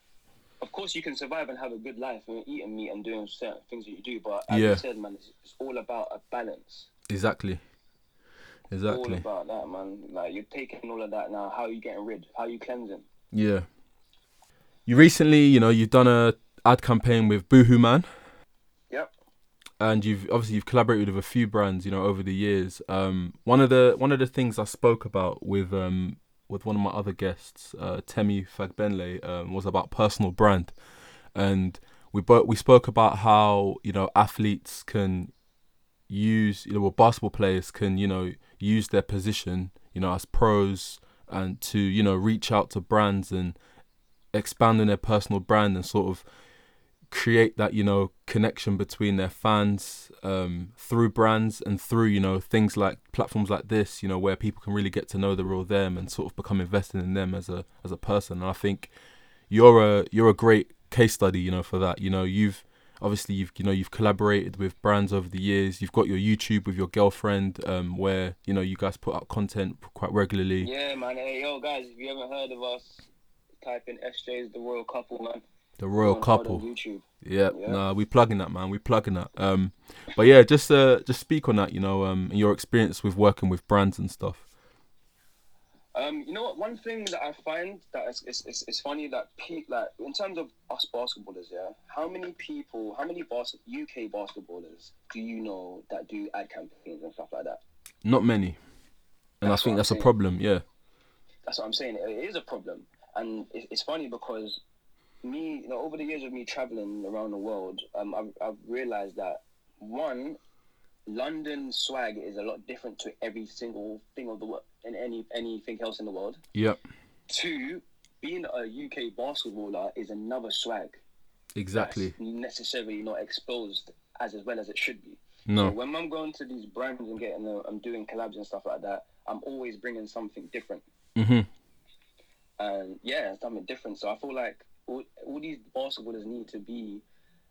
Of course, you can survive and have a good life when you're eating meat and doing certain things that you do, but as Yeah. you said, man, it's, it's all about a balance. Exactly. Exactly. All about that, man. Like you're taking all of that now. How are you getting rid? How are you cleansing? Yeah. You recently, you know, you've done a ad campaign with Boohoo Man. And you've obviously you've collaborated with a few brands you know over the years. Um one of the one of the things i spoke about with um with one of my other guests uh temi fagbenle um, was about personal brand. And we both we spoke about how you know athletes can use you know well, basketball players can you know use their position you know as pros and to you know reach out to brands and expand on their personal brand and sort of create that you know connection between their fans um, through brands and through you know things like platforms like this you know where people can really get to know the real them and sort of become invested in them as a as a person and I think you're a you're a great case study you know for that you know you've obviously you've you know you've collaborated with brands over the years you've got your YouTube with your girlfriend um, where you know you guys put out content quite regularly Yeah, man. Hey, yo, guys, if you haven't heard of us, type in SJ's The Royal Couple, man. The royal follow couple. Yeah, nah, we plugging that, man. We plugging that. Um, but yeah, just uh, just speak on that, you know, um, your experience with working with brands and stuff. Um, you know what? One thing that I find that is it's, it's, it's funny that pe- like in terms of us basketballers, yeah. How many people, how many bas- UK basketballers do you know that do ad campaigns and stuff like that? Not many, and That's I think I'm that's a problem. Yeah, That's what I'm saying. It is a problem, and it- it's funny because me, you know, over the years of me traveling around the world, um, I've, I've realized that one, London swag is a lot different to every single thing of the world and any anything else in the world. yep, Two, being a UK basketballer is another swag. exactly. Necessarily not exposed as as well as it should be. So No, when I'm going to these brands and getting, uh, I'm doing collabs and stuff like that, I'm always bringing something different. hmm and yeah, something different. So I feel like all, all these basketballers need to be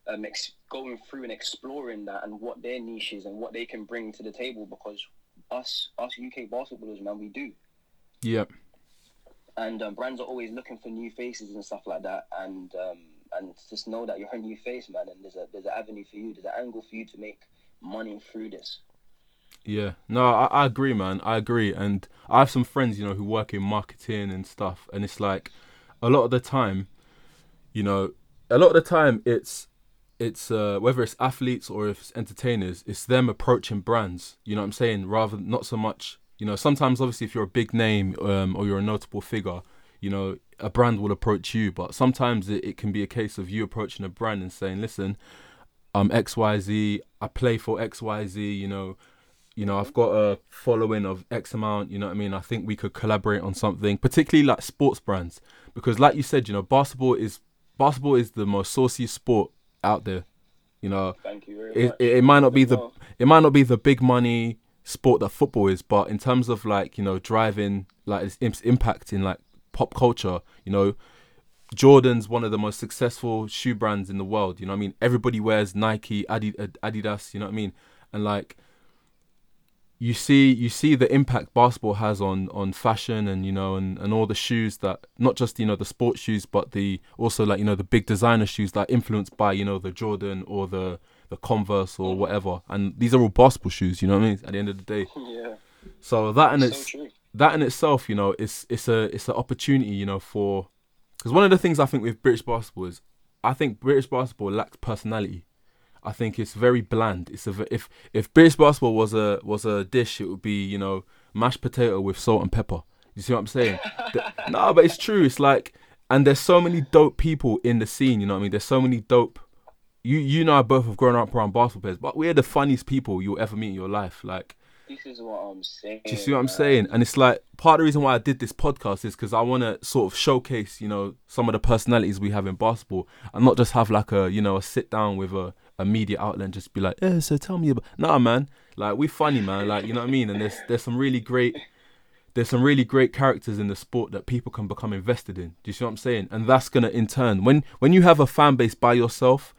um, ex- going through and exploring that and what their niche is and what they can bring to the table because us us UK basketballers, man, we do. yep, And um, brands are always looking for new faces and stuff like that. And um, and just know that you're a new face, man. And there's a there's an avenue for you. There's an angle for you to make money through this. yeah. No, I, I agree, man. I agree, and I have some friends, you know, who work in marketing and stuff, and it's like a lot of the time, you know, a lot of the time it's it's uh, whether it's athletes or if it's entertainers, it's them approaching brands. You know what I'm saying? Rather not so much. You know, sometimes obviously if you're a big name um, or you're a notable figure, you know, a brand will approach you. But sometimes it, it can be a case of you approaching a brand and saying, "Listen, I'm X Y Z. I play for X Y Z. You know, you know, I've got a following of X amount. You know what I mean? I think we could collaborate on something, particularly like sports brands, because like you said, you know, basketball is basketball is the most saucy sport out there. You know, Thank you very it, much. it, it might not be the it might not be the big money sport that football is, but in terms of like you know driving like its, its impact in like pop culture, you know, Jordan's one of the most successful shoe brands in the world. You know what I mean? Everybody wears Nike, Adi- Adidas. You know what I mean? And like you see you see the impact basketball has on on fashion and you know and, and all the shoes that not just you know the sports shoes but the also like you know the big designer shoes that are influenced by you know the Jordan or the the Converse or mm. whatever. And these are all basketball shoes you know what I mean at the end of the day. [LAUGHS] Yeah, so that and so it's true. that in itself you know it's it's a it's an opportunity you know for because one of the things I think with British basketball is I think British basketball lacks personality I think it's very bland. It's a if if British basketball was a was a dish, it would be you know mashed potato with salt and pepper. You see what I'm saying? [LAUGHS] The- no, but it's true. It's like, and there's so many dope people in the scene. You know what I mean? There's so many dope. You you know I both have grown up around basketball players, but we're the funniest people you'll ever meet in your life. Like, This is what I'm saying. do you see what I'm saying? And it's like part of the reason why I did this podcast is because I want to sort of showcase, you know, some of the personalities we have in basketball, and not just have like a, you know, a sit down with a, a media outlet and just be like, yeah, so tell me about. Nah, man, like we're funny, man, like you know what I mean. And there's there's some really great. There's some really great characters in the sport that people can become invested in. Do you see what I'm saying? And that's gonna in turn, when when you have a fan base by yourself,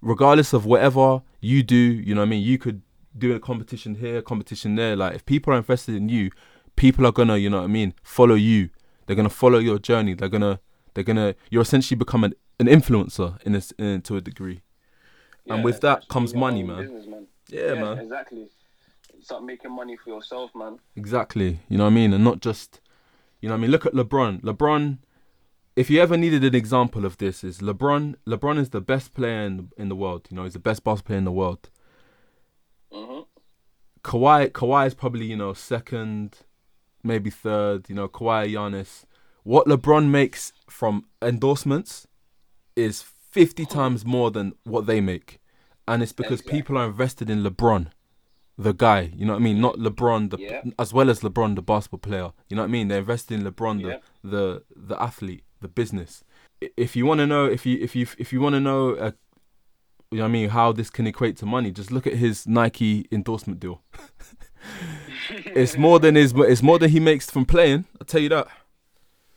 regardless of whatever you do, you know what I mean. You could do a competition here, competition there. Like if people are invested in you, people are gonna, you know what I mean, follow you. They're gonna follow your journey. They're gonna, they're gonna. You're essentially becoming an an influencer in a, s- in, to a degree. And with that comes money, man. man. Yeah, man. Exactly. Start making money for yourself, man. Exactly. You know what I mean? And not just, you know what I mean? Look at LeBron. LeBron, if you ever needed an example of this, is LeBron. LeBron is the best player in, in the world. You know, he's the best basketball player in the world. hmm Kawhi, Kawhi is probably, you know, second, maybe third. You know, Kawhi, Giannis. What LeBron makes from endorsements is 50 times more than what they make. And it's because Exactly. people are invested in LeBron, the guy. You know what I mean? Not LeBron, the Yeah. as well as LeBron, the basketball player. You know what I mean? They're invested in LeBron, Yeah. the the the athlete, the business. If you want to know, if you if you if you want to know, uh, you know what I mean, how this can equate to money, just look at his Nike endorsement deal. [LAUGHS] it's more than his, it's more than he makes from playing. I'll tell you that.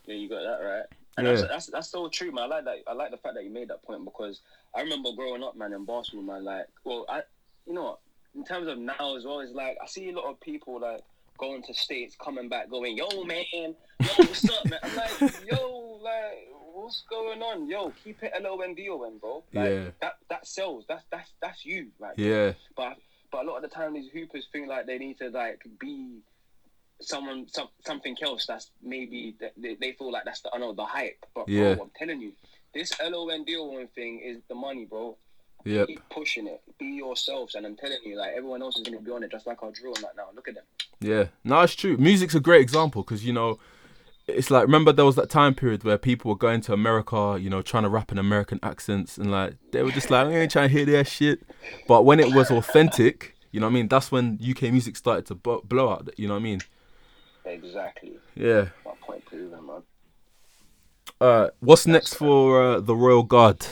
Yeah, you got that right. And Yeah. that's, that's that's so true, man. I like that. I like the fact that you made that point because I remember growing up, man, in basketball, man. Like, well, I, you know, what, in terms of now as well, it's like I see a lot of people like going to states, coming back, going, "Yo, man, yo, what's up, man?" I'm like, [LAUGHS] "Yo, like, what's going on? Yo, keep it L O N D O N, bro. Like, Yeah. that that sells. That's that's that's you, like, Yeah, but but a lot of the time these hoopers think like they need to like be someone some, something else that's maybe they, they feel like that's the I know the hype. But Yeah. bro, I'm telling you, this LON deal thing is the money, bro. Yep. Keep pushing it. Be yourselves, and I'm telling you, like everyone else is gonna be on it, just like our drill that now. Look at them. Yeah, no, it's true. Music's a great example because you know, it's like remember there was that time period where people were going to America, you know, trying to rap in American accents, and like they were just like, we ain't trying to hear that shit. But when it was authentic, you know what I mean? That's when UK music started to blow out. You know what I mean? Exactly. Yeah. My point proven, man. Uh, what's next for uh, the Royal Guard?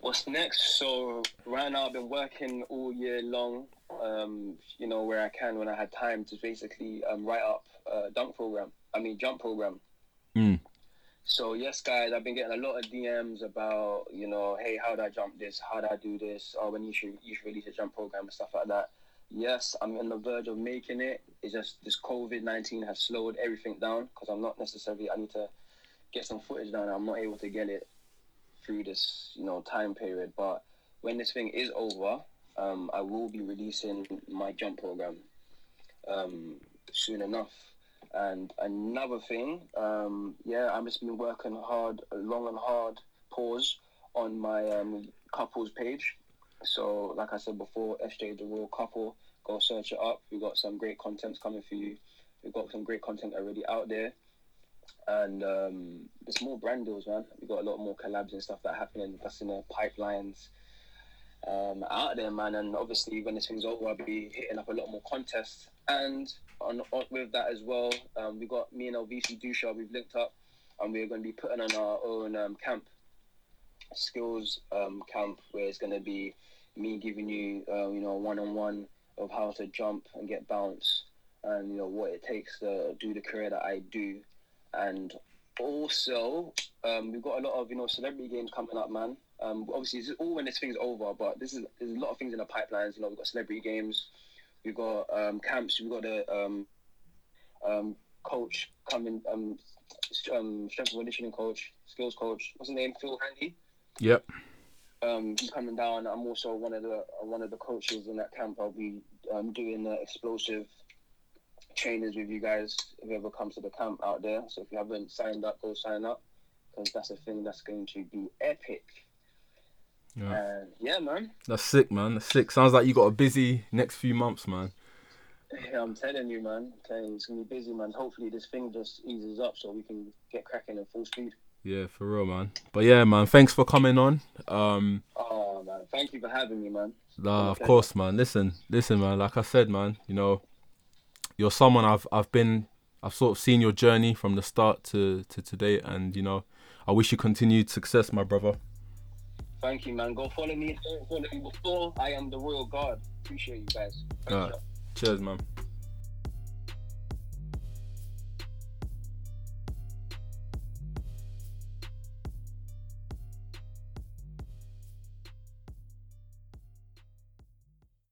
What's next? So right now I've been working all year long. Um, you know where I can when I had time to basically um, write up a dunk program. I mean jump program. Mm. So yes, guys, I've been getting a lot of DMs about you know, hey, how do I jump this? How do I do this? Or when you should you should release a jump program and stuff like that. Yes, I'm on the verge of making it. It's just this COVID nineteen has slowed everything down because I'm not necessarily. I need to get some footage down. I'm not able to get it through this you know time period. But when this thing is over, um, I will be releasing my jump program um, soon enough. And another thing, um, yeah, I've just been working hard, long and hard, pause on my um, couples page. So, like I said before, SJ the Royal Couple, go search it up. We've got some great content coming for you. We've got some great content already out there. And um, there's more brand deals, man. We've got a lot more collabs and stuff that are happening that's in the pipelines um, out there, man. And obviously, when this thing's over, I'll be hitting up a lot more contests. And on, on with that as well, um, we got me and LVC Dusha. We've linked up, and we're going to be putting on our own um, camp, skills um, camp, where it's going to be me giving you, uh, you know, one on one of how to jump and get bounce, and you know what it takes to do the career that I do, and also um, we've got a lot of you know celebrity games coming up, man. Um, obviously, it's all when this thing's over, but this is there's a lot of things in the pipelines. You know, we've got celebrity games, we've got um, camps, we've got the um, um, coach coming, um, um, strength and conditioning coach, skills coach. What's his name? Phil Handy. Yep. Um, coming down. I'm also one of the uh, one of the coaches in that camp. I'll be um, doing the explosive trainers with you guys if you ever come to the camp out there. So if you haven't signed up, go sign up because that's a thing that's going to be epic. Yeah. And yeah, man. That's sick, man. That's sick. Sounds like you got a busy next few months, man. Yeah, I'm telling you, man. You, it's gonna be busy, man. Hopefully, this thing just eases up so we can get cracking at full speed. Yeah, for real, man. But yeah, man. Thanks for coming on. Um, Oh man, thank you for having me, man. Nah, of course, man. Listen, listen, man. Like I said, man. You know, you're someone I've I've been I've sort of seen your journey from the start to to today, and you know, I wish you continued success, my brother. Thank you, man. Go follow me. Don't follow me before I am the royal guard. Appreciate you guys. Thanks, Cheers, man.